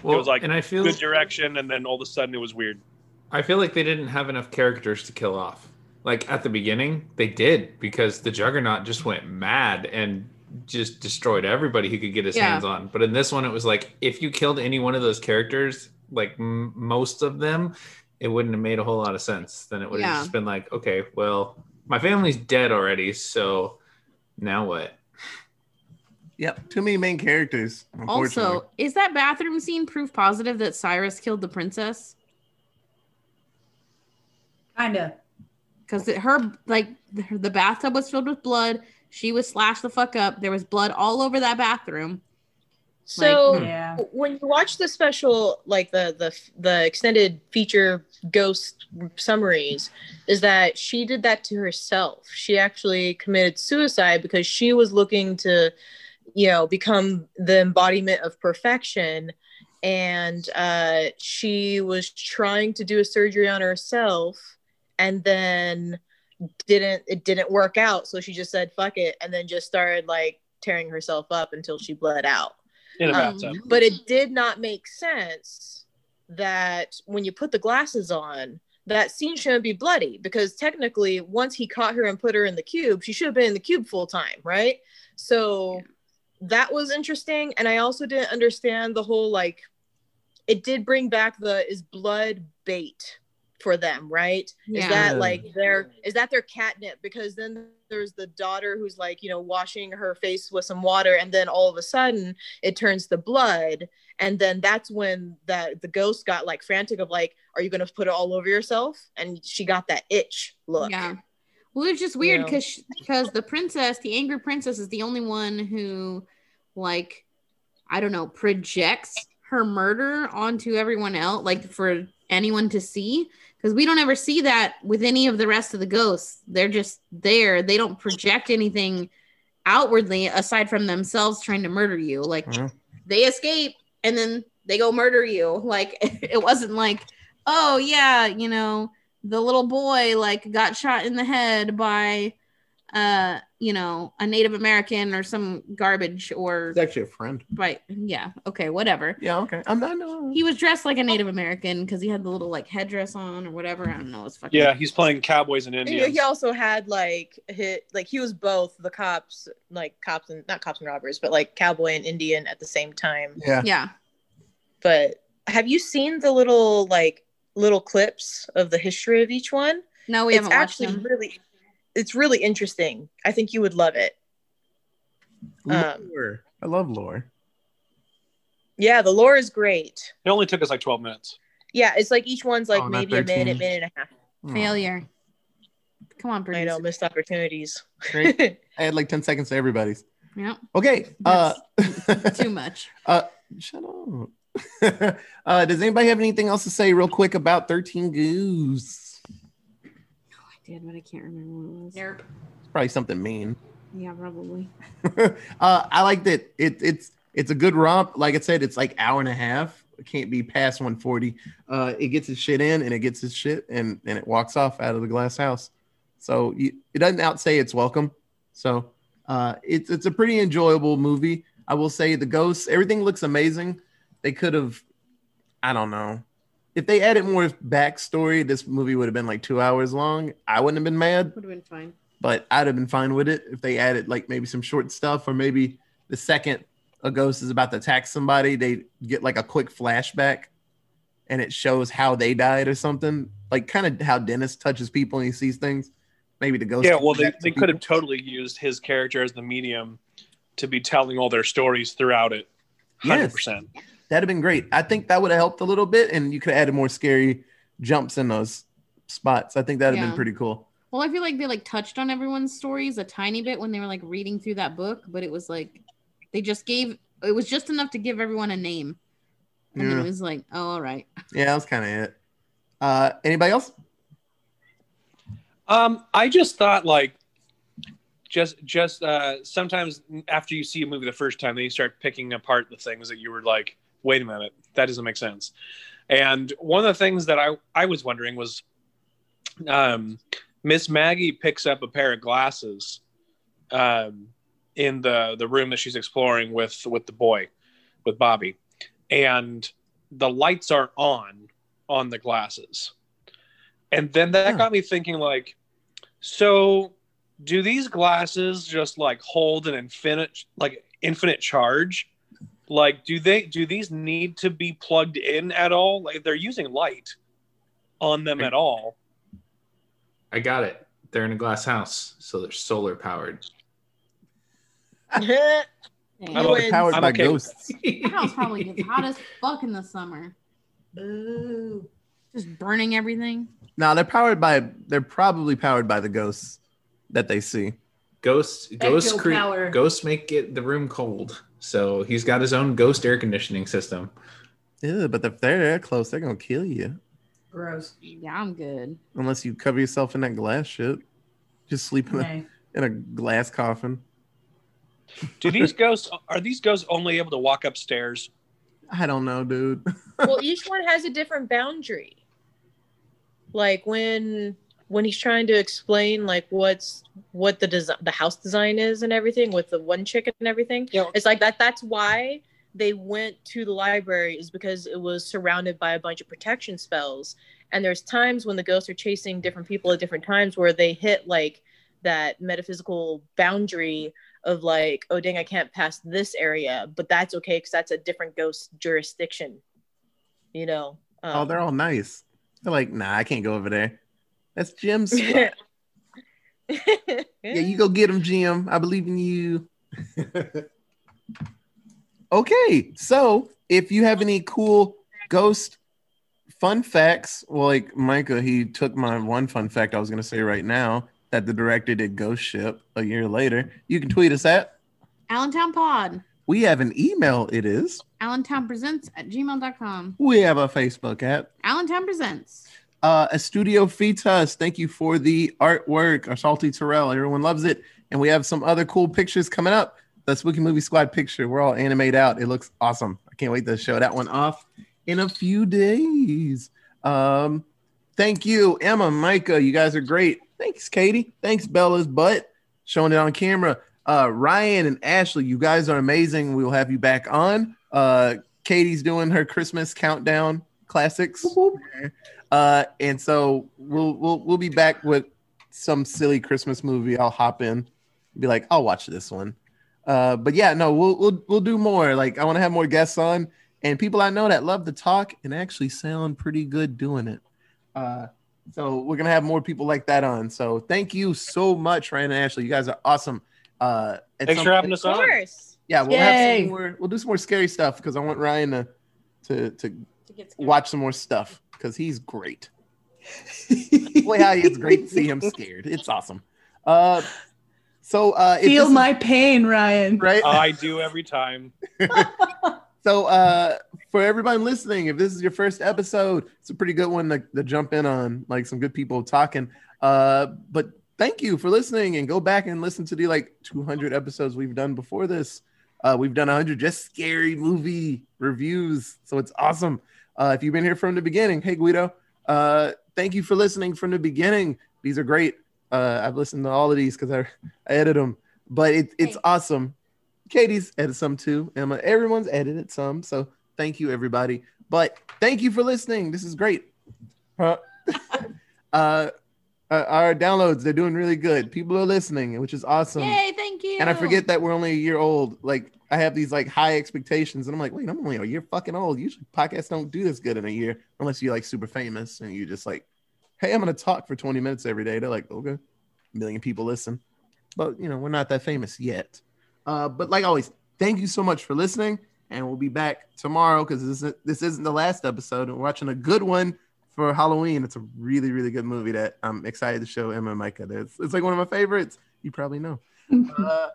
Well, was like and I feel Good direction, and then all of a sudden it was weird. I feel like they didn't have enough characters to kill off. Like at the beginning, they did because the Juggernaut just went mad and just destroyed everybody he could get his Yeah. hands on. But in this one, it was like if you killed any one of those characters, like m- most of them, it wouldn't have made a whole lot of sense. Then it would have Yeah. just been like, okay, well, my family's dead already, so now what? Yep. Too many main characters. Also, is that bathroom scene proof positive that Cyrus killed the princess? Kinda. Because her like the, the bathtub was filled with blood. She was slashed the fuck up. There was blood all over that bathroom. So Like, Yeah. when you watch the special, like the the the extended feature ghost summaries, is that she did that to herself. She actually committed suicide because she was looking to, you know, become the embodiment of perfection, and uh, she was trying to do a surgery on herself, and then didn't it didn't work out. So she just said fuck it, and then just started like tearing herself up until she bled out. In a Um, but it did not make sense that when you put the glasses on that scene shouldn't be bloody. Because technically once he caught her and put her in the cube she should have been in the cube full time right? So that was interesting. And i also didn't understand the whole like it did bring back the is blood bait for them, right? Yeah. Is that like mm. their is that their catnip? Because then there's the daughter who's like, you know, washing her face with some water, and then all of a sudden it turns to blood. And then that's when that the ghost got like frantic of like, are you gonna put it all over yourself? And she got that itch look. Yeah. Well, it's just weird Yeah. because because the princess, the angry princess, is the only one who, like, I don't know, projects her murder onto everyone else, like for anyone to see. Because we don't ever see that with any of the rest of the ghosts. They're just there. They don't project anything outwardly aside from themselves trying to murder you. Like Mhm. they escape and then they go murder you. Like it wasn't like, oh yeah, you know, the little boy like got shot in the head by uh you know a native american or some garbage or It's actually a friend. Right. yeah okay whatever Yeah, okay. I'm not. No. he was dressed like a native american because he had the little like headdress on or whatever i don't know it's fucking Yeah, he's playing cowboys and He, Indians. he also had like hit like he was both the cops, like cops and not cops and robbers, but like cowboy and Indian at the same time. Yeah. yeah But have you seen the little like little clips of the history of each one? no we it's haven't watched actually them really it's really interesting. I think you would love it. Um, Lore. I love lore. Yeah, the lore is great. It only took us like 12 minutes. Yeah, it's like each one's like Oh, maybe a minute, minute and a half. Oh, failure come on I know, missed opportunities. Great. I had like 10 seconds to everybody's. Yeah. Okay. Uh, too much Uh, shut up. uh, does anybody have anything else to say real quick about 13 Ghosts? I did but i can't remember what it was Nope. It's probably something mean. yeah probably uh, I like that it, it's it's a good romp. Like I said, it's like hour and a half. It can't be past 140. Uh, it gets its shit in and it gets its shit and and it walks off out of the glass house. So you, it doesn't outsay its welcome. So uh, it's it's a pretty enjoyable movie. I will say the ghosts, everything looks amazing. They could have, I don't know, if they added more backstory, this movie would have been like two hours long. I wouldn't have been mad would have been fine but I'd have been fine with it if they added like maybe some short stuff or maybe the second a ghost is about to attack somebody, they get like a quick flashback and it shows how they died or something. Like kind of how Dennis touches people and he sees things. Maybe the ghost. Yeah, well, they, they to could have totally used his character as the medium to be telling all their stories throughout it. 100%. That'd have been great. I think that would have helped a little bit and you could have added more scary jumps in those spots. I think that'd have been pretty cool. Well, I feel like they like touched on everyone's stories a tiny bit when they were like reading through that book, but it was like they just gave it was just enough to give everyone a name. And then Yeah. it was like, oh, all right. Yeah, that was kind of it. Uh, anybody else? Um, I just thought like just just uh sometimes after you see a movie the first time, then you start picking apart the things that you were like, wait a minute, that doesn't make sense. And one of the things that I I was wondering was um Miss Maggie picks up a pair of glasses um in the the room that she's exploring with with the boy with Bobby and the lights are on on the glasses and then that Huh. got me thinking like so do these glasses just like hold an infinite like infinite charge like do they do these need to be plugged in at all like they're using light on them at all I got it. They're in a glass house, so they're solar powered. I'm They're okay- powered I'm by okay ghosts. That house probably gets hot as fuck in the summer. Ooh. Just burning everything. No, they're powered by. They're probably powered by the ghosts that they see. Ghosts, ghosts, Echo cre- ghosts make it the room cold. So he's got his own ghost air conditioning system. Yeah, but if they're that close, they're gonna kill you Gross. Yeah, I'm good. unless you cover yourself in that glass shit. Just sleep in a, in a glass coffin. do these ghosts are these ghosts only able to walk upstairs I don't know, dude. well, each one has a different boundary. Like when when he's trying to explain like what's what the design the house design is and everything with the one chicken and everything. Yeah. It's like that that's why they went to the library is because it was surrounded by a bunch of protection spells. And there's times when the ghosts are chasing different people at different times where they hit like that metaphysical boundary of like, oh dang, I can't pass this area, but that's okay because that's a different ghost jurisdiction. you know. oh, um, they're all nice. They're like, nah, I can't go over there. That's Jim's yeah, you go get him, Jim. I believe in you. okay, so if you have any cool ghost fun facts, well, like Micah, he took my one fun fact I was going to say right now that the director did Ghost Ship a year later. You can tweet us at. Allentown Pod. We have an email. It is. Allentown Presents at gmail.com. We have a Facebook at. Allentown Presents. Uh, a Studio Fitas. Thank you for the artwork. Our salty Terrell. Everyone loves it. And we have some other cool pictures coming up. The Spooky Movie Squad picture. We're all animated out. It looks awesome. I can't wait to show that one off in a few days. Um, thank you, Emma, Micah. You guys are great. Thanks, Katie. Thanks, Bella's butt. Showing it on camera. Uh, Ryan and Ashley, you guys are amazing. We will have you back on. Uh, Katie's doing her Christmas countdown classics. Uh, and so we'll we'll we'll be back with some silly Christmas movie. I'll hop in, be like, I'll watch this one. Uh, but yeah, no, we'll we'll we'll do more. Like I want to have more guests on and people I know that love to talk and actually sound pretty good doing it. Uh, so we're gonna have more people like that on. So thank you so much, Ryan and Ashley. You guys are awesome. Uh, Thanks some- for having us on. course. Yeah, we'll have some more. We'll do some more scary stuff because I want Ryan to to to To get scared. watch some more stuff because he's great. Boy, how it's great to see him scared. It's awesome. Uh, so uh, Feel this my pain, Ryan. right. I do every time. So uh for everybody listening, if this is your first episode, it's a pretty good one to, to jump in on, like some good people talking. Uh but thank you for listening and go back and listen to the like 200 episodes we've done before this. Uh we've done 100 just scary movie reviews. So it's awesome. Uh if you've been here from the beginning, hey Guido, uh thank you for listening from the beginning. These are great. Uh I've listened to all of these cuz I, I edit them. But it, it's Hey. awesome. Katie's edited some too. Emma, everyone's edited some. So thank you, everybody. But thank you for listening. This is great. Huh? uh, uh, our downloads, they're doing really good. People are listening, which is awesome. Yay, thank you. And I forget that we're only a year old. Like I have these like high expectations, and I'm like, wait, I'm only a year fucking old. Usually podcasts don't do this good in a year unless you're like super famous and you just like, hey, I'm gonna talk for 20 minutes every day. They're like, okay, a million people listen, but you know we're not that famous yet. Uh, but like always, thank you so much for listening, and we'll be back tomorrow because this isn't this isn't the last episode. We're watching a good one for Halloween. It's a really really good movie that I'm excited to show Emma and Micah. It's, it's like one of my favorites. You probably know. Uh,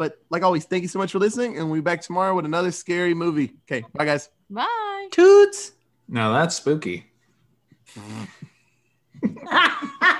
but like always, thank you so much for listening, and we'll be back tomorrow with another scary movie. Okay, bye guys. Bye. Toots. Now that's spooky.